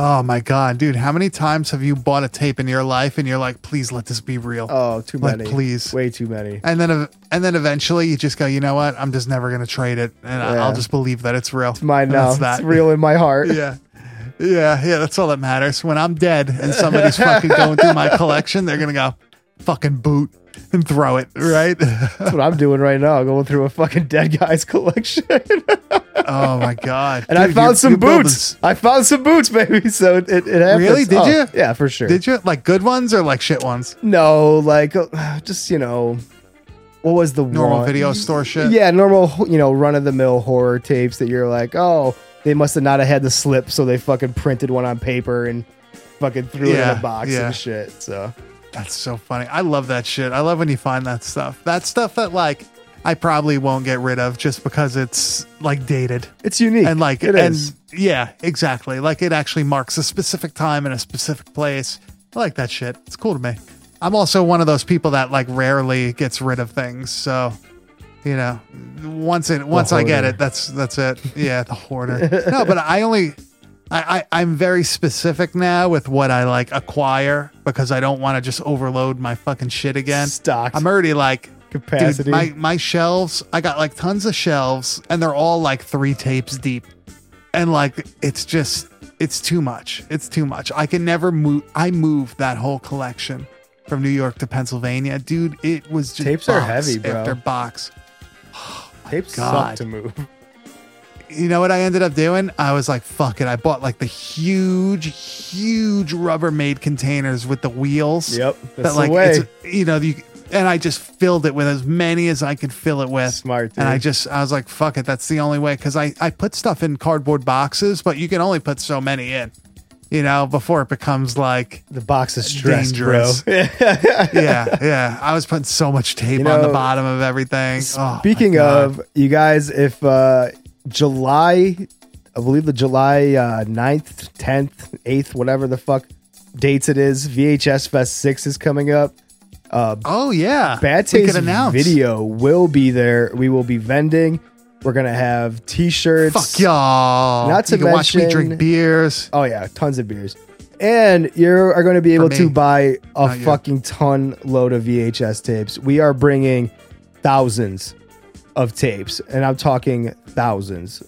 Oh my god, dude! How many times have you bought a tape in your life and you're like, please let this be real? Oh, too Like, many. please. Way too many. And then, and then eventually you just go, you know what? I'm just never gonna trade it, and Yeah. I'll just believe that it's real. It's mine now. that's It's real in my heart. <laughs> yeah, yeah, yeah. That's all that matters. When I'm dead and somebody's <laughs> fucking going through my collection, they're gonna go, fucking boot and throw it, right? That's what I'm doing right now. Going through a fucking dead guy's <laughs> collection. Oh my god! and I found some building boots. I found some boots, <laughs> baby. So it, it, it happens. Really? Did Oh, you? Yeah, for sure. Did you like good ones or like shit ones? No, like uh, just you know, what was the Normal one? video store shit. Yeah, normal, you know, run of the mill horror tapes that you're like, oh, they must have not have had the slip, so they fucking printed one on paper and fucking threw it in a box yeah. and shit. So That's so funny. I love that shit. I love when you find that stuff. That stuff that like I probably won't get rid of just because it's like dated. it's unique. And like it and is. yeah, exactly. Like it actually marks a specific time in a specific place. I like that shit. It's cool to me. I'm also one of those people that like rarely gets rid of things. So, you know, once it once I get it, that's that's it. Yeah, the hoarder. <laughs> no, but I only I, I I'm very specific now with what I like acquire because I don't want to just overload my fucking shit again. Stocked. I'm already like Capacity. Dude, my my shelves, I got like tons of shelves, and they're all like three tapes deep, and like it's just it's too much. It's too much. I can never move. I moved that whole collection from New York to Pennsylvania, dude. It was just Tapes are heavy, bro. After box. <sighs> Tapes God. suck to move. You know what I ended up doing? I was like, fuck it. I bought like the huge, huge Rubbermaid containers with the wheels. Yep, that's that the like way. it's you know you and I just filled it with as many as I could fill it with. Smart, Dude. And I just I was like, fuck it. That's the only way because I I put stuff in cardboard boxes, but you can only put so many in. You know, before it becomes like The box is stressed, dangerous. bro. <laughs> yeah, yeah. I was putting so much tape You on the bottom of everything. Oh, Speaking God. of, you guys, if uh July, I believe the July uh, 9th, 10th, 8th, whatever the fuck dates it is, VHS Fest 6 is coming up. Uh, oh yeah, Bad Taste video will be there. We will be vending. We're going to have t shirts. Fuck y'all. Not to you can watch me mention- drink beers. Oh, yeah, tons of beers. And you are going to be able to buy a Not fucking ton load of VHS tapes. We are bringing thousands of tapes, and I'm talking thousands.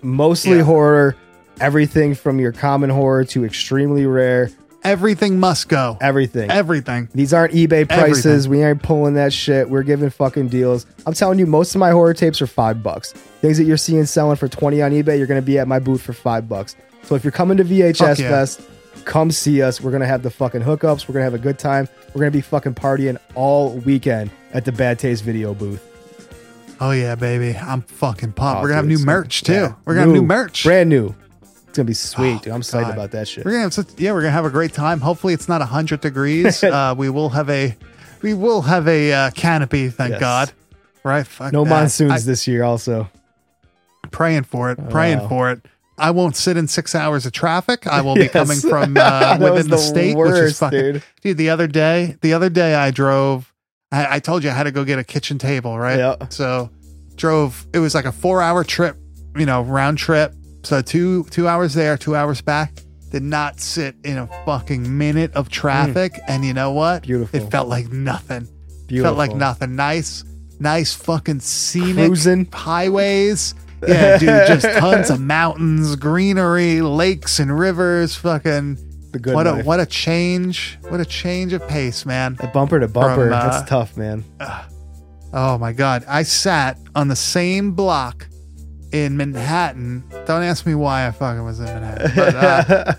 Mostly Yeah. horror, everything from your common horror to extremely rare, Everything must go. everything. Everything. These aren't eBay prices. Everything. We ain't pulling that shit. We're giving fucking deals. I'm telling you, most of my horror tapes are five bucks. Things that you're seeing selling for 20 on eBay, you're going to be at my booth for five bucks. So if you're coming to VHS yeah. Fest, come see us. We're going to have the fucking hookups. We're going to have a good time. We're going to be fucking partying all weekend at the Bad Taste video booth. Oh yeah, baby. I'm fucking pumped. Oh, We're gonna have dude, new merch too. yeah. We're gonna have new merch. Brand new. It's to be sweet, dude. I'm excited God. about that shit. We're gonna have such, yeah, we're gonna have a great time. Hopefully, it's not hundred degrees. <laughs> uh, we will have a we will have a uh, canopy. Thank Yes. God. Right? Fuck No that. monsoons I- this year, also. praying for it. Praying Wow. for it. I won't sit in six hours of traffic. I will be <laughs> Yes. coming from <laughs> uh, within the, the state, which is fucking dude. dude. The other day, the other day, I drove. I, I told you I had to go get a kitchen table, right? Yeah. So drove. It was like a four-hour trip, you know, round trip. So two two hours there, two hours back. Did not sit in a fucking minute of traffic, and you know what? Mm. Beautiful. It felt like nothing. Beautiful. Felt like nothing. Nice, nice fucking scenic Cruising. highways. <laughs> Yeah, dude, just tons of mountains, greenery, lakes and rivers. Fucking The good what a what a change! What a change of pace, man. The bumper to bumper. From, uh, That's tough, man. <sighs> Oh my god, I sat on the same block in Manhattan. Don't ask me why I fucking was in Manhattan, but uh,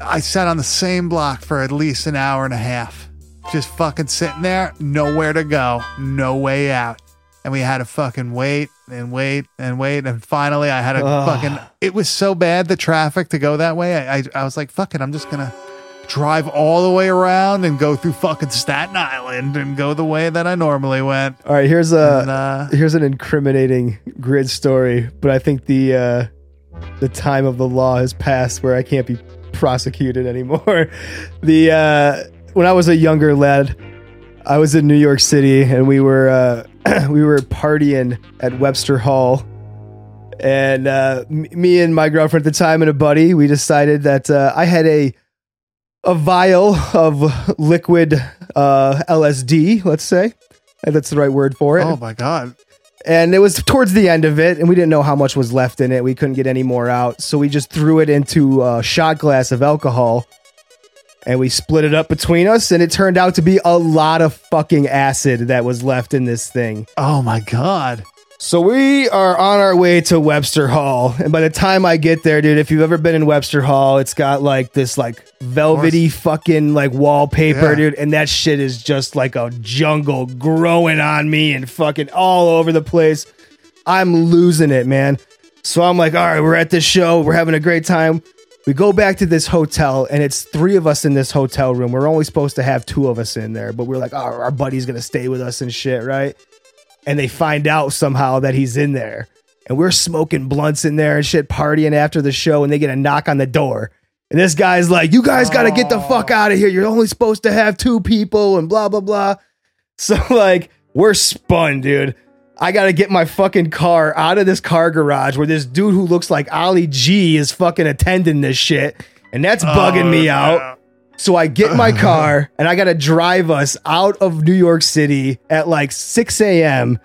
<laughs> I sat on the same block for at least an hour and a half, just fucking sitting there, nowhere to go, no way out. And we had to fucking wait and wait and wait. And finally, I had to Ugh. fucking, it was so bad, the traffic to go that way. I, I, I was like, fuck it, I'm just to drive all the way around and go through fucking Staten Island and go the way that I normally went. All right, here's a And, uh, here's an incriminating grid story, but I think the uh, the time of the law has passed where I can't be prosecuted anymore. <laughs> The uh, when I was a younger lad, I was in New York City and we were uh, <clears throat> we were partying at Webster Hall. And uh, m- me and my girlfriend at the time and a buddy, we decided that uh, I had a a vial of liquid uh, LSD, let's say. That's the right word for it oh my God. and it was towards the end of it and we didn't know how much was left in it we couldn't get any more out so we just threw it into a shot glass of alcohol and we split it up between us and it turned out to be a lot of fucking acid that was left in this thing Oh my God. so we are on our way to Webster Hall, and by the time I get there, dude, if you've ever been in Webster Hall, it's got like this like velvety fucking like wallpaper, Yeah. dude. And that shit is just like a jungle growing on me and fucking all over the place. I'm losing it, man. So I'm like, all right, we're at this show. We're having a great time. We go back to this hotel, and it's three of us in this hotel room. We're only supposed to have two of us in there, but we're like, oh, our buddy's gonna stay with us and shit, right? And they find out somehow that he's in there. And we're smoking blunts in there and shit, partying after the show, and they get a knock on the door. And this guy's like, You guys gotta get the fuck oh. out of here. You're only supposed to have two people, and blah, blah, blah. <laughs> So, like, we're spun, dude. I gotta get my fucking car out of this car garage where this dude who looks like Ali G is fucking attending this shit. And that's bugging me oh, out. So I get my <laughs> car and I gotta drive us out of New York City at like 6 a.m.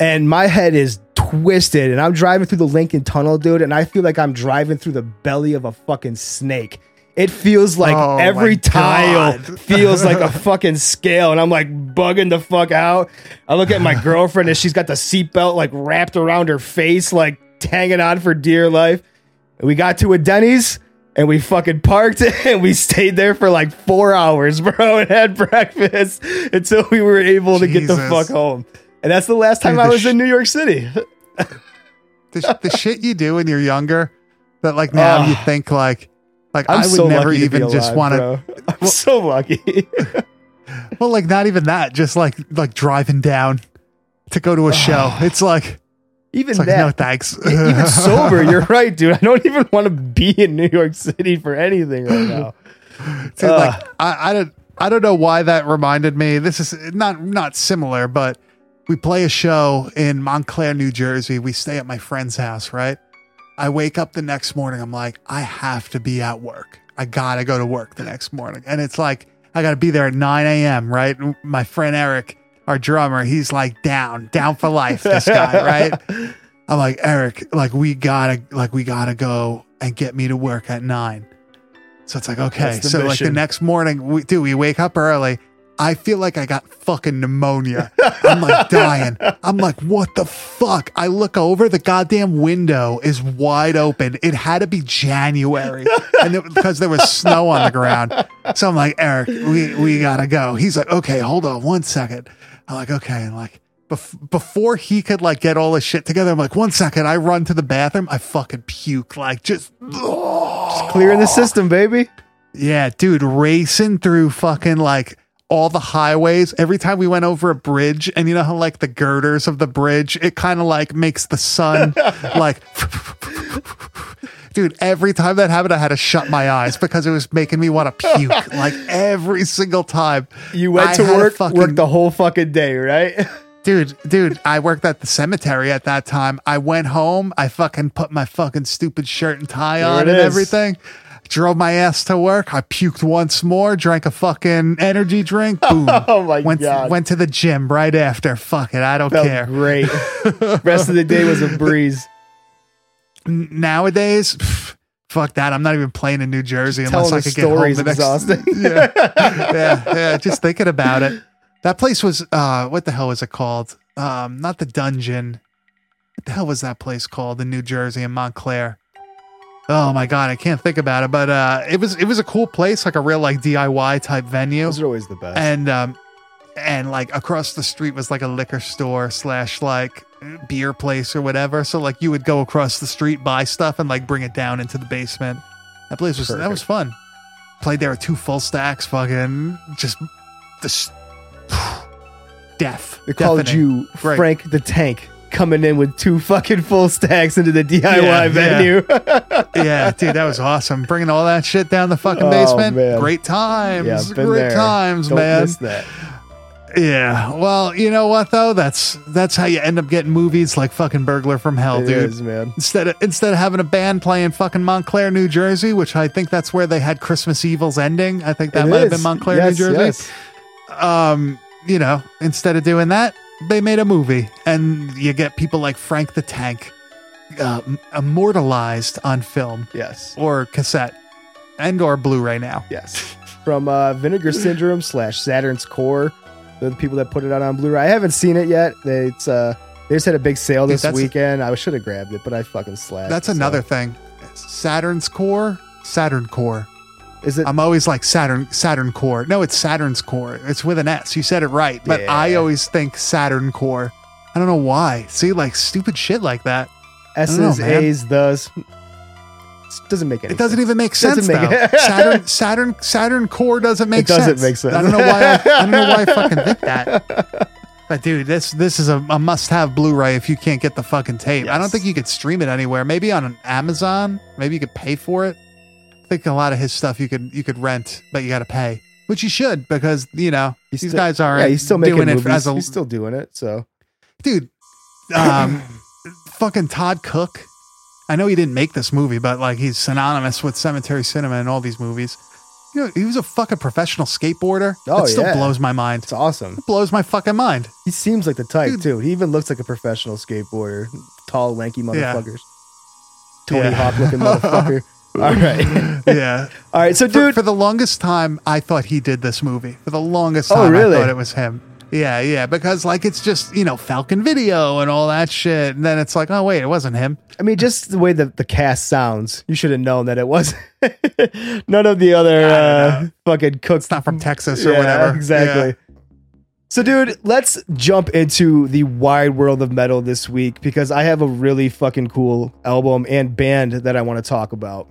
And my head is twisted. And I'm driving through the Lincoln Tunnel, dude. And I feel like I'm driving through the belly of a fucking snake. It feels like Oh every tile <laughs> feels like a fucking scale. And I'm like bugging the fuck out. I look at my <sighs> girlfriend and she's got the seatbelt like wrapped around her face, like hanging on for dear life. And we got to a Denny's and we fucking parked <laughs> and we stayed there for like four hours, <laughs> bro, and had breakfast until we were able to get the fuck home. And that's the last time Dude, I was sh- in New York City. The, the shit you do when you're younger that like now Oh. you ah. think like like I'm I would so never lucky to be even just want to. <laughs> I'm so lucky. <laughs> well like not even that just like like driving down to go to a show <sighs> it's like even it's like that, no thanks even <laughs> sober, you're right, dude. I don't even want to be in New York City for anything right now. Dude, Ugh. like I, I don't I don't know why that reminded me. This is not not similar, but we play a show in Montclair, New Jersey. We stay at my friend's house, right? I wake up the next morning. I'm like, I have to be at work. I gotta go to work the next morning, and it's like I gotta be there at 9 a.m. Right? My friend Eric, our drummer, he's like down, down for life. This guy, <laughs> right? I'm like Eric, like we gotta, like we gotta go and get me to work at nine. So it's like okay. So like the next morning, we do we wake up early. I feel like I got fucking pneumonia. I'm like <laughs> dying. I'm like, what the fuck? I look over, the goddamn window is wide open. It had to be January, and it, because there was snow on the ground. So I'm like, Eric, we we gotta go. He's like, okay, hold on one second. I'm like, okay, and like. bef- Before he could like get all his shit together, I'm like, one second. I run to the bathroom. I fucking puke, like just Clearing the system, baby. yeah, dude, racing through fucking like all the highways. Every time we went over a bridge, and you know how like the girders of the bridge, it kind of like makes the sun <laughs> like. Dude, every time that happened, I had to shut my eyes because it was making me want to puke. <laughs> like every single time. You went I to work, fucking- worked the whole fucking day, right? <laughs> dude, dude, I worked at the cemetery at that time. I went home. I fucking put my fucking stupid shirt and tie There on and is. everything. Drove my ass to work. I puked once more. Drank a fucking energy drink. <laughs> Boom. Oh my went, God. Went to the gym right after. Fuck it. I don't Felt care. great. <laughs> Rest of the day was a breeze. Nowadays, pff, fuck that. I'm not even playing in New Jersey unless Telling I could get home the next. exhausting. <laughs> yeah, yeah, yeah. Just thinking about it. That place was uh what the hell was it called? Um, not the dungeon. What the hell was that place called in New Jersey in Montclair? Oh my god, I can't think about it. But uh it was it was a cool place, like a real like DIY type venue. Those are always the best. And um and like across the street was like a liquor store slash like beer place or whatever. So like you would go across the street, buy stuff, and like bring it down into the basement. That place was that was fun. Played there with two full stacks, fucking just this <sighs> death. they called you Right. Frank the Tank coming in with two fucking full stacks into the DIY Yeah, venue. <laughs> <laughs> yeah, dude, that was awesome. Bringing all that shit down the fucking Oh, basement. man. Great times. yeah, been Great there. times, Don't man. Yeah. Well, you know what though? That's that's how you end up getting movies like fucking Burglar from Hell, It dude. is, man. Instead of instead of having a band playing fucking Montclair, New Jersey, which I think that's where they had Christmas Evil's ending. I think that It might have been Montclair, Yes, New Jersey. yes. Um, you know, instead of doing that, they made a movie, and you get people like Frank the Tank, uh, immortalized on film Yes. or cassette, and or Blu-ray now. Yes. <laughs> From uh, Vinegar Syndrome slash Saturn's Core. The people that put it out on Blu-ray. I haven't seen it yet. They, it's uh, they just had a big sale this weekend. I should have grabbed it, but I fucking slacked. That's so- another thing. Saturn's Core, Saturn Core. Is it? I'm always like Saturn Saturn Core. No, it's Saturn's Core. It's with an S. You said it right, but I always think Saturn Core. I don't know why. See, like stupid shit like that. S's, know. A's, does. Doesn't make any It doesn't sense. even make Doesn't sense make though. <laughs> Saturn Saturn Saturn Core doesn't make sense. It doesn't sense. make sense. I don't know why. I, I don't know why I <laughs> fucking think that. But dude, this this is a, a must-have Blu-ray if you can't get the fucking tape. I don't think you could stream it anywhere. Maybe on an Amazon. Maybe you could pay for it. I think a lot of his stuff you could you could rent, but you got to pay, which you should because you know He's these still- guys are Yeah, he's still making doing movies. it as a he's still doing it. So dude. Um, <coughs> fucking Todd Cook. I know he didn't make this movie, but like he's synonymous with Cemetery Cinema and all these movies. You know, he was a fucking professional skateboarder. Oh, it still yeah. blows my mind. it's awesome. It blows my fucking mind. He seems like the type Dude. too. He even looks like a professional skateboarder. Tall, lanky Yeah. motherfuckers. Tony Yeah. Hawk looking <laughs> motherfucker. All right. <laughs> Yeah. All right. So, dude, for the longest time, I thought he did this movie. For the longest Oh, time, really? I thought it was him. Yeah, yeah, because like it's just you know Falcon Video and all that shit, and then it's like, oh wait, it wasn't him. I mean, just the way that the cast sounds, you should have known that it wasn't. <laughs> None of the other uh, fucking cooks. It's not from Texas or Yeah, whatever. Exactly. So, dude, let's jump into the wide world of metal this week because I have a really fucking cool album and band that I want to talk about.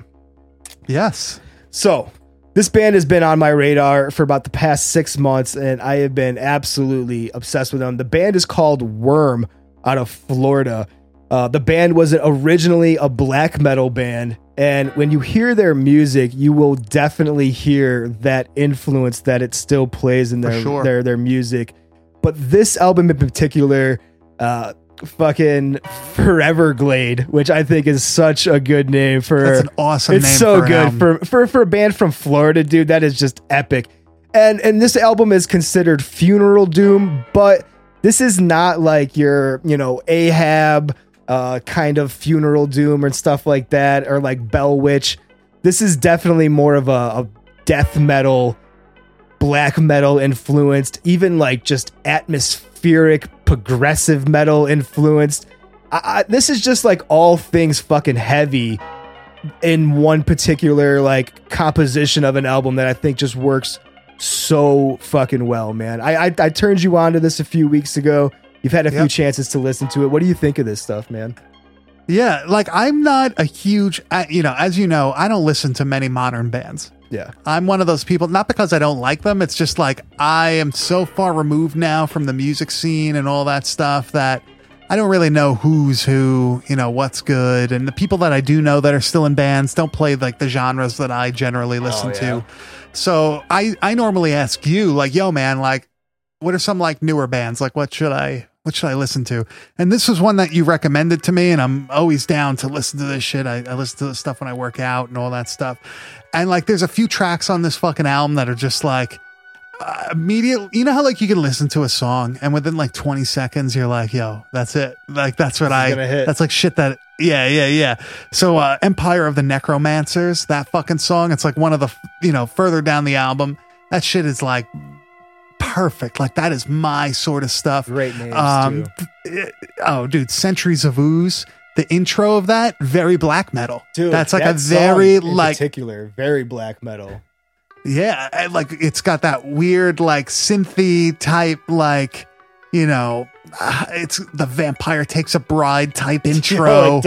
Yes. So, this band has been on my radar for about the past six months, and I have been absolutely obsessed with them. The band is called Worm out of Florida. Uh, the band was originally a black metal band, and when you hear their music, you will definitely hear that influence that it still plays in their sure. their their music. But this album in particular, uh, fucking Foreverglade, which I think is such a good name for That's an awesome it's so for good for, for for a band from Florida, dude. That is just epic. And and this album is considered funeral doom, but this is not like your you know Ahab uh, kind of funeral doom and stuff like that, or like Bell Witch. This is definitely more of a, a death metal, black metal influenced, even like just atmospheric progressive metal influenced. I, I, this is just like all things fucking heavy in one particular like composition of an album that I think just works so fucking well, man. I I, I turned you on to this a few weeks ago. You've had a few chances to listen to it. What do you think of this stuff, man? Yeah, like I'm not a huge, I- you know, as you know, I don't listen to many modern bands. Yeah. I'm one of those people, not because I don't like them. It's just like I am so far removed now from the music scene and all that stuff that I don't really know who's who, you know, what's good. And the people that I do know that are still in bands don't play like the genres that I generally oh, listen yeah. to. So I, I normally ask you, like, yo, man, like, what are some like newer bands? Like, what should I, what should I listen to? And this was one that you recommended to me, and I'm always down to listen to this shit. I, I listen to this stuff when I work out and all that stuff. And like, there's a few tracks on this fucking album that are just like uh, immediate. You know how like you can listen to a song and within like 20 seconds you're like, yo, that's it. Like that's what I. gonna hit. That's like shit that. Yeah, yeah, yeah. So, uh, Empire of the Necromancers, that fucking song. It's like one of the you know further down the album. That shit is like perfect. Like that is my sort of stuff. Great names Um, too. th- oh, dude, Centuries of Ooze. The intro of that, very black metal. Dude, that's like that a very like particular, very black metal. yeah, like it's got that weird like synthy type like you know uh, it's the vampire takes a bride type <laughs> intro.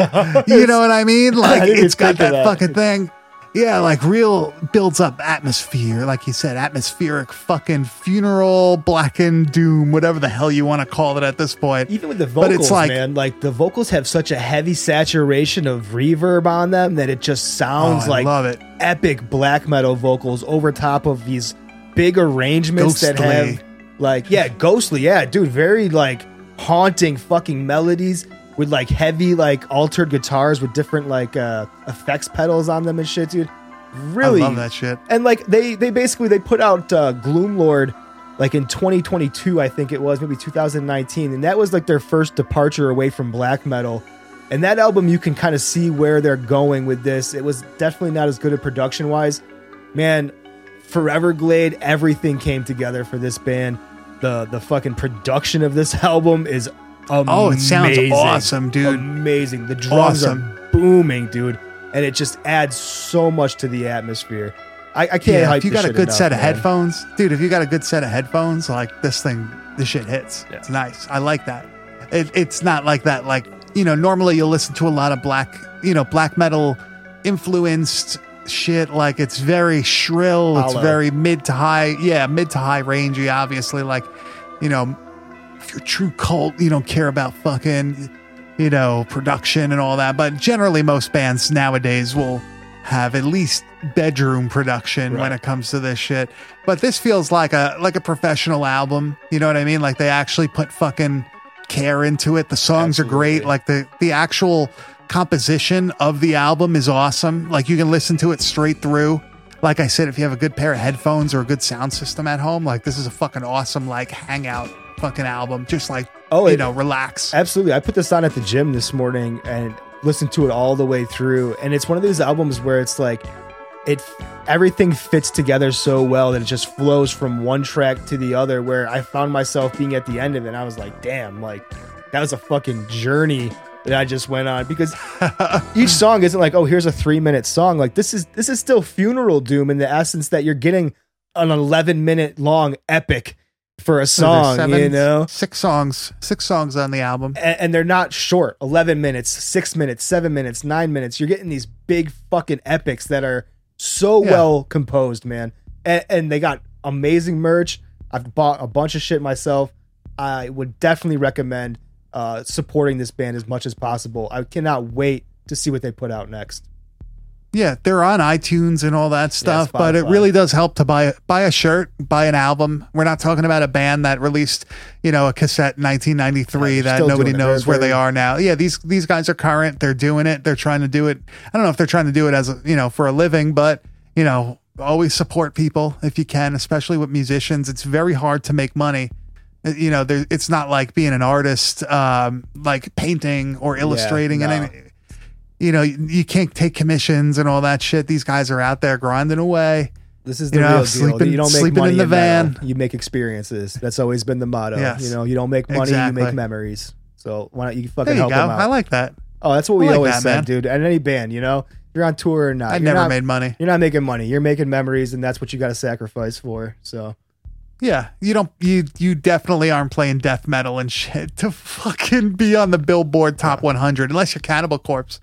you know what I mean? <laughs> Like didn't it's got that, that. fucking thing. Yeah, like real builds up atmosphere, like you said, atmospheric fucking funeral, blackened doom, whatever the hell you want to call it at this point. Even with the vocals, But it's like- man, like the vocals have such a heavy saturation of reverb on them that it just sounds Oh, like love it. epic black metal vocals over top of these big arrangements that have like yeah, ghostly, yeah, dude, very like haunting fucking melodies with like heavy like altered guitars with different like uh effects pedals on them and shit, dude. Really? I love that shit. and like they they basically they put out uh, Gloomlord like in 2022 I think it was maybe 2019 and that was like their first departure away from black metal. And that album you can kind of see where they're going with this. It was definitely not as good at production wise man Foreverglade everything came together for this band. The the fucking production of this <laughs> album is amazing. Oh, it sounds awesome, dude. amazing the drums Awesome. are booming dude and it just adds so much to the atmosphere I, I can't Yeah, if you got a good enough, set of man. headphones, dude, if you got a good set of headphones, like this thing, this shit hits. Yeah. It's nice. I like that. It, it's not like that. Like you know, normally you'll listen to a lot of black, you know, black metal influenced shit. Like it's very shrill. It's very mid to high. Yeah, mid to high rangey. Obviously, like you know, if you're true cult, you don't care about fucking, you know, production and all that. But generally, most bands nowadays will have at least bedroom production when it comes to this shit. But this feels like a like a professional album. You know what I mean? Like they actually put fucking care into it. The songs are great. Like the the actual composition of the album is awesome. Like you can listen to it straight through. Like I said, if you have a good pair of headphones or a good sound system at home, like this is a fucking awesome like hangout fucking album. Just like Oh, you it- know, relax. Absolutely. I put this on at the gym this morning and listened to it all the way through. And it's one of those albums where it's like it everything fits together so well that it just flows from one track to the other where I found myself being at the end of it and I was like, damn, like that was a fucking journey that I just went on because <laughs> each song isn't like, oh, here's a three minute song. Like this is this is still funeral doom in the essence that you're getting an 11 minute long epic for a song, seven- you know? six songs, six songs on the album. and, and they're not short. 11 minutes 6 minutes 7 minutes 9 minutes. You're getting these big fucking epics that are so Yeah. well composed man. And, and they got amazing merch. I've bought a bunch of shit myself. I would definitely recommend uh, supporting this band as much as possible. I cannot wait to see what they put out next Yeah, they're on iTunes and all that stuff, but it really does help to buy buy a shirt, buy an album. We're not talking about a band that released, you know, a cassette in 1993 Yeah, that nobody knows where they are now. Yeah, these these guys are current. They're doing it. They're trying to do it. I don't know if they're trying to do it as a, you know, for a living, but you know, always support people if you can, especially with musicians. It's very hard to make money. Uh, You know, there, it's not like being an artist, um, like painting or illustrating no. and you know, you, you can't take commissions and all that shit. These guys are out there grinding away. this is the You know, real deal you don't make sleeping money in the metal. van. you make experiences that's always been the motto Yes. you know you don't make money Exactly. you make memories so why don't you fucking you help go. them out I like that. Oh, that's what we like always that, said, man. dude. At any band, you know, you're on tour or not. I never not- made money. You're not making money. You're making memories, and that's what you got to sacrifice for. So Yeah, you don't. You you definitely aren't playing death metal and shit to <laughs> fucking be on the Billboard Top 100 unless you're Cannibal Corpse.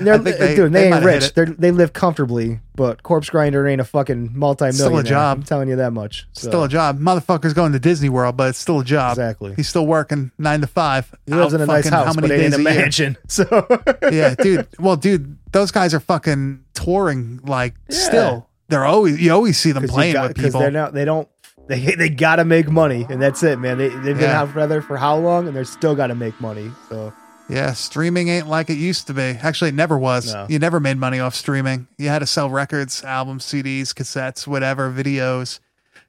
They're, I uh, they- dude, they they, ain't rich. They're, they live comfortably, but Corpse Grinder ain't a fucking multi-millionaire. Still a job. I'm telling you that much. So, Still a job. Motherfucker's going to Disney World, but it's still a job. Exactly. He's still working nine to five. He lives in a nice house, how many but days a mansion. <laughs> So yeah, dude. Well, dude, those guys are fucking touring like Yeah. still. They're always you always see them playing got- with people. they're not. They don't. They <laughs> they gotta make money, and that's it, man. They they've been Yeah. out together for how long, and they're still gotta make money. So Yeah, streaming ain't like it used to be. Actually, it never was. No. You never made money off streaming. You had to sell records, albums, CDs, cassettes, whatever, videos,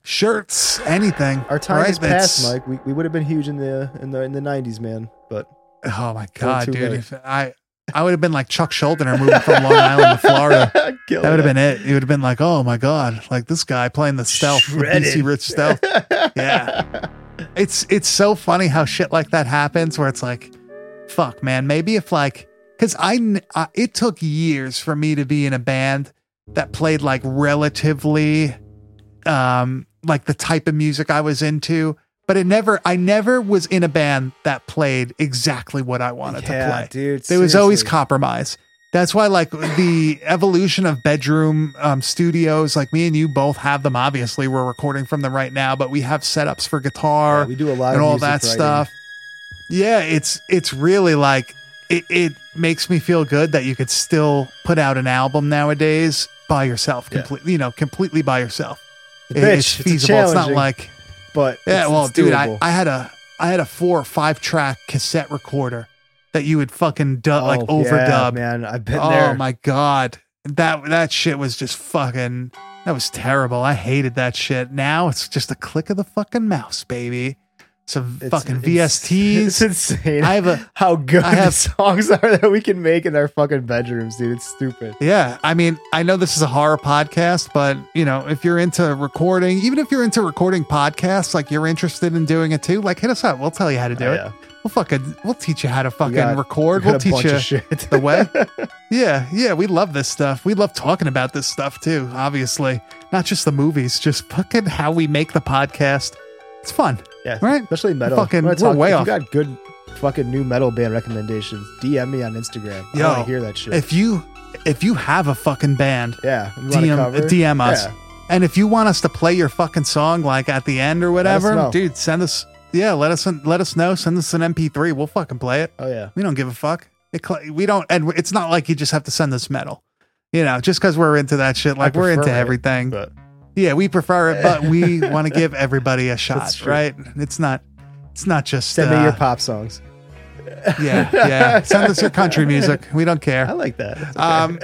shirts, anything. our time right? has passed, It's- Mike. We, we would have been huge in the in the in the '90s, man. But Oh my god, dude! If I I would have been like Chuck Schuldiner moving from Long Island to Florida. <laughs> That would have been it. It would have been like, oh my god, like this guy playing the stealth, the BC Rich stealth. <laughs> yeah, it's it's so funny how shit like that happens, where it's like, fuck, man. Maybe if like, because I, I it took years for me to be in a band that played like relatively, um, like the type of music I was into. But it never, I never was in a band that played exactly what I wanted to play. dude, There was always compromise. That's why, like the evolution of bedroom um, studios, like me and you both have them. Obviously, we're recording from them right now, but we have setups for guitar Yeah, we do a lot and all that writing. stuff. Yeah, it's it's really like it, it makes me feel good that you could still put out an album nowadays by yourself, Yeah. completely, you know, completely by yourself. It's It- bitch. it's It's feasible. It's not like but yeah, it's- well, it's dude, I. I had a I had a four or five track cassette recorder that you would fucking du- oh, like Oh, yeah, overdub. man. I've been oh there. my god, that that shit was just fucking. That was terrible. I hated that shit. Now it's just a click of the fucking mouse, baby. Some It's- fucking VSTs. <laughs> It's insane. I have a <laughs> how good I have- the songs are that we can make in our fucking bedrooms, dude. It's stupid. Yeah, I mean, I know this is a horror podcast, but you know, if you're into recording, even if you're into recording podcasts, like you're interested in doing it too, like hit us up. We'll tell you how to do Oh, it. yeah. We'll fucking we'll teach you how to fucking got- record. we We'll teach you shit. the way. <laughs> Yeah, yeah, we love this stuff. We love talking about this stuff too. Obviously, not just the movies, just fucking how we make the podcast. It's fun. Yeah, Right? Especially metal. Fucking- we're talk- way if off. You got good fucking new metal band recommendations. DM me on Instagram. I want to hear that shit. If you if you have a fucking band, yeah, you want a DM? Uh, DM us. Yeah. And if you want us to play your fucking song like at the end or whatever, dude, send us yeah, let us let us know. Send us an MP3. We'll fucking play it. Oh yeah. We don't give a fuck. It, we don't, and it's not like you just have to send us metal. You know, just because we're into that shit, like we're into it, everything. But yeah, we prefer it, but we <laughs> want to give everybody a shot, right? It's not, it's not just send uh, me your pop songs. Yeah, yeah. Send us your country music. We don't care. I like that. Okay. Um,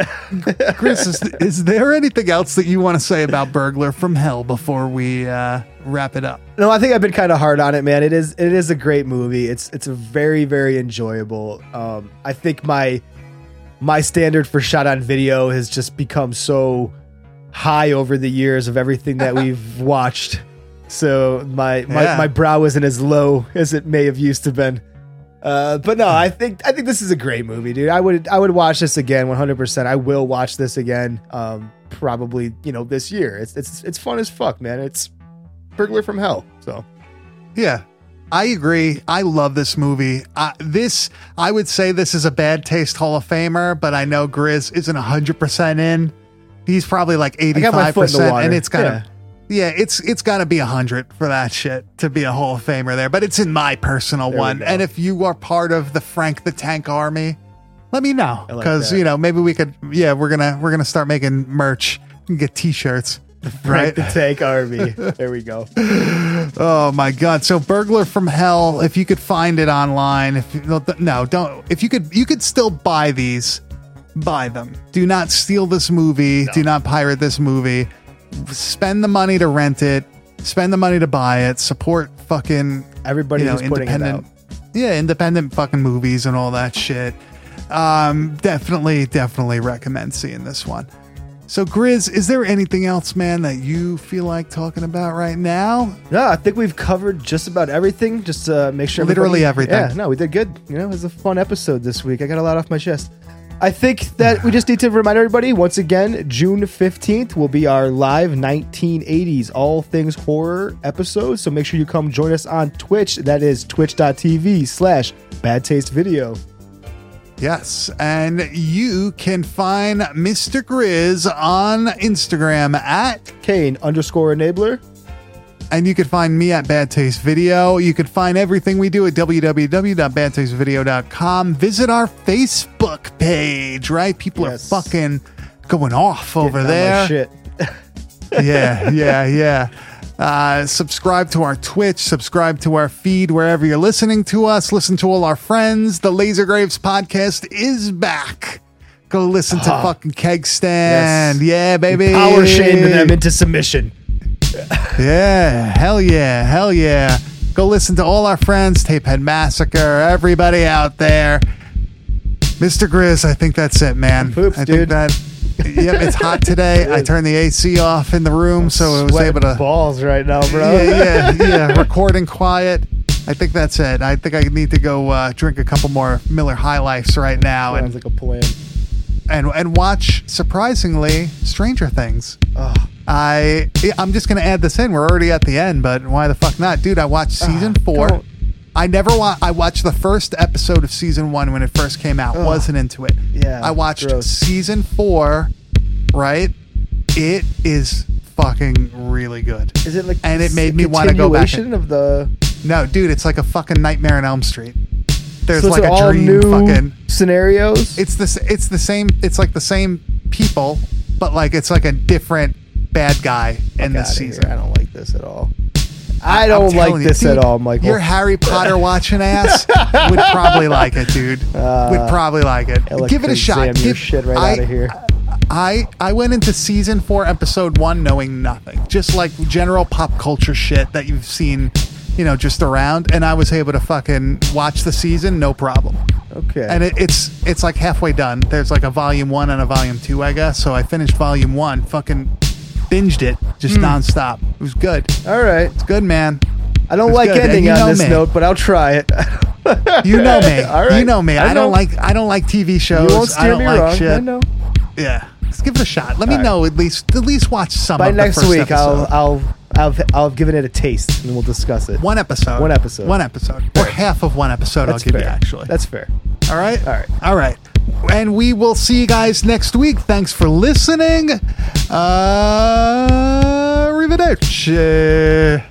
Chris, is, is there anything else that you want to say about Burglar from Hell before we uh, wrap it up? No, I think I've been kind of hard on it, man. It is it is a great movie. It's it's a very very enjoyable. Um, I think my my standard for shot on video has just become so high over the years of everything that we've <laughs> watched. So my my, Yeah. my brow isn't as low as it may have used to been. Uh, but no, I think I think this is a great movie, dude. I would I would watch this again 100%. I will watch this again um probably, you know, this year. It's it's it's fun as fuck, man. It's Burglar from Hell. So, Yeah, I agree. I love this movie. Uh, this, I would say, this is a bad taste Hall of Famer, but I know Grizz isn't hundred percent in. He's probably like eighty got my five foot in the percent, and it's gotta, yeah. it's it's gotta be hundred for that shit to be a Hall of Famer there. But it's in my personal There one, and if you are part of the Frank the Tank Army, let me know I like because you know maybe we could. Yeah, we're gonna we're gonna start making merch and get T-shirts. <laughs> Right. Right, the Tank Army. There we go. <laughs> Oh my god! So Burglar from Hell, if you could find it online, if you, no, don't. If you could, you could still buy these. Buy them. Do not steal this movie. Do not pirate this movie. Spend the money to rent it. Spend the money to buy it. Support fucking Everybody you know who's putting it independent. out. Yeah, independent fucking movies and all that shit. Um, definitely, definitely recommend seeing this one. So, Grizz, is there anything else, man, that you feel like talking about right now? No, I think we've covered just about everything. Just uh, make sure Literally everything. Yeah, no, we did good. You know, it was a fun episode this week. I got a lot off my chest. I think that we just need to remind everybody once again, June 15th will be our live 1980s all things horror episode. So make sure you come join us on Twitch. That is twitch.tv slash bad taste video. Yes, and you can find Mr. Grizz on Instagram at, Kane underscore enabler. And you can find me at Bad Taste Video. You can find everything we do at www.badtastevideo.com. Visit our Facebook page, right? People Yes. are fucking going off over Getting my there. Shit. <laughs> yeah, yeah, yeah. Uh, subscribe to our Twitch, subscribe to our feed wherever you're listening to us. Listen to all our friends. The Laser Graves podcast is back. Go listen to fucking Keg Stand. Yes. Yeah, baby. Power shaming them into submission. Yeah, hell yeah, hell yeah. Go listen to all our friends, Tapehead Massacre, everybody out there. Mr. Grizz, I think that's it, man. Poops, I think dude. that. Yep, it's hot <laughs> today. I turned the AC off in the room, so it was able to. balls right now, bro. Yeah, yeah, <laughs> yeah. Recording quiet. I think that's it. I think I need to go uh, drink a couple more Miller High Lifes right now Sounds and like a plan. and and watch surprisingly Stranger Things. Oh, I I'm just gonna add this in. We're already at the end, but why the fuck not, dude? I watched ah, season four. don't. I never wa- I watched the first episode of season one when it first came out. Wasn't into it. Yeah, I watched gross. season four. Right, it is fucking really good. Is it like And it made me wanna go back continuation of the No, dude, it's like a fucking Nightmare on Elm Street. There's so like a all dream new fucking. scenarios? It's the it's the same. It's like the same people, but like it's like a different bad guy in Get this season. here. I don't like this at all. I don't like you, this dude, at all, Michael. Your Harry Potter <laughs> watching ass would probably like it, dude. would uh, probably like it. Give it a shot. Give- shit right I, out of here. I I went into season four, episode one, knowing nothing, just like general pop culture shit that you've seen, you know, just around, and I was able to fucking watch the season, no problem. Okay. And it, it's it's like halfway done. There's like a volume one and a volume two, I guess. So I finished volume one, fucking binged it just Hmm. nonstop. It was good. all right. It's good, man. I don't It's like good. And ending you on know this me. note, but I'll try it. <laughs> You know me. <laughs> All right. You know me. I know. don't like I don't like TV shows. You won't I steer don't me like wrong. shit. I know. Yeah. Let's give it a shot. Let me right. know at least at least watch some By of the next first week, I'll, episode. I'll I'll I'll have given it a taste, and we'll discuss it. one episode. One episode. One episode. Or half of one episode That's I'll give fair. you actually. That's fair. all right? All right. All right. And we will see you guys next week. Thanks for listening. Uh arrivederci.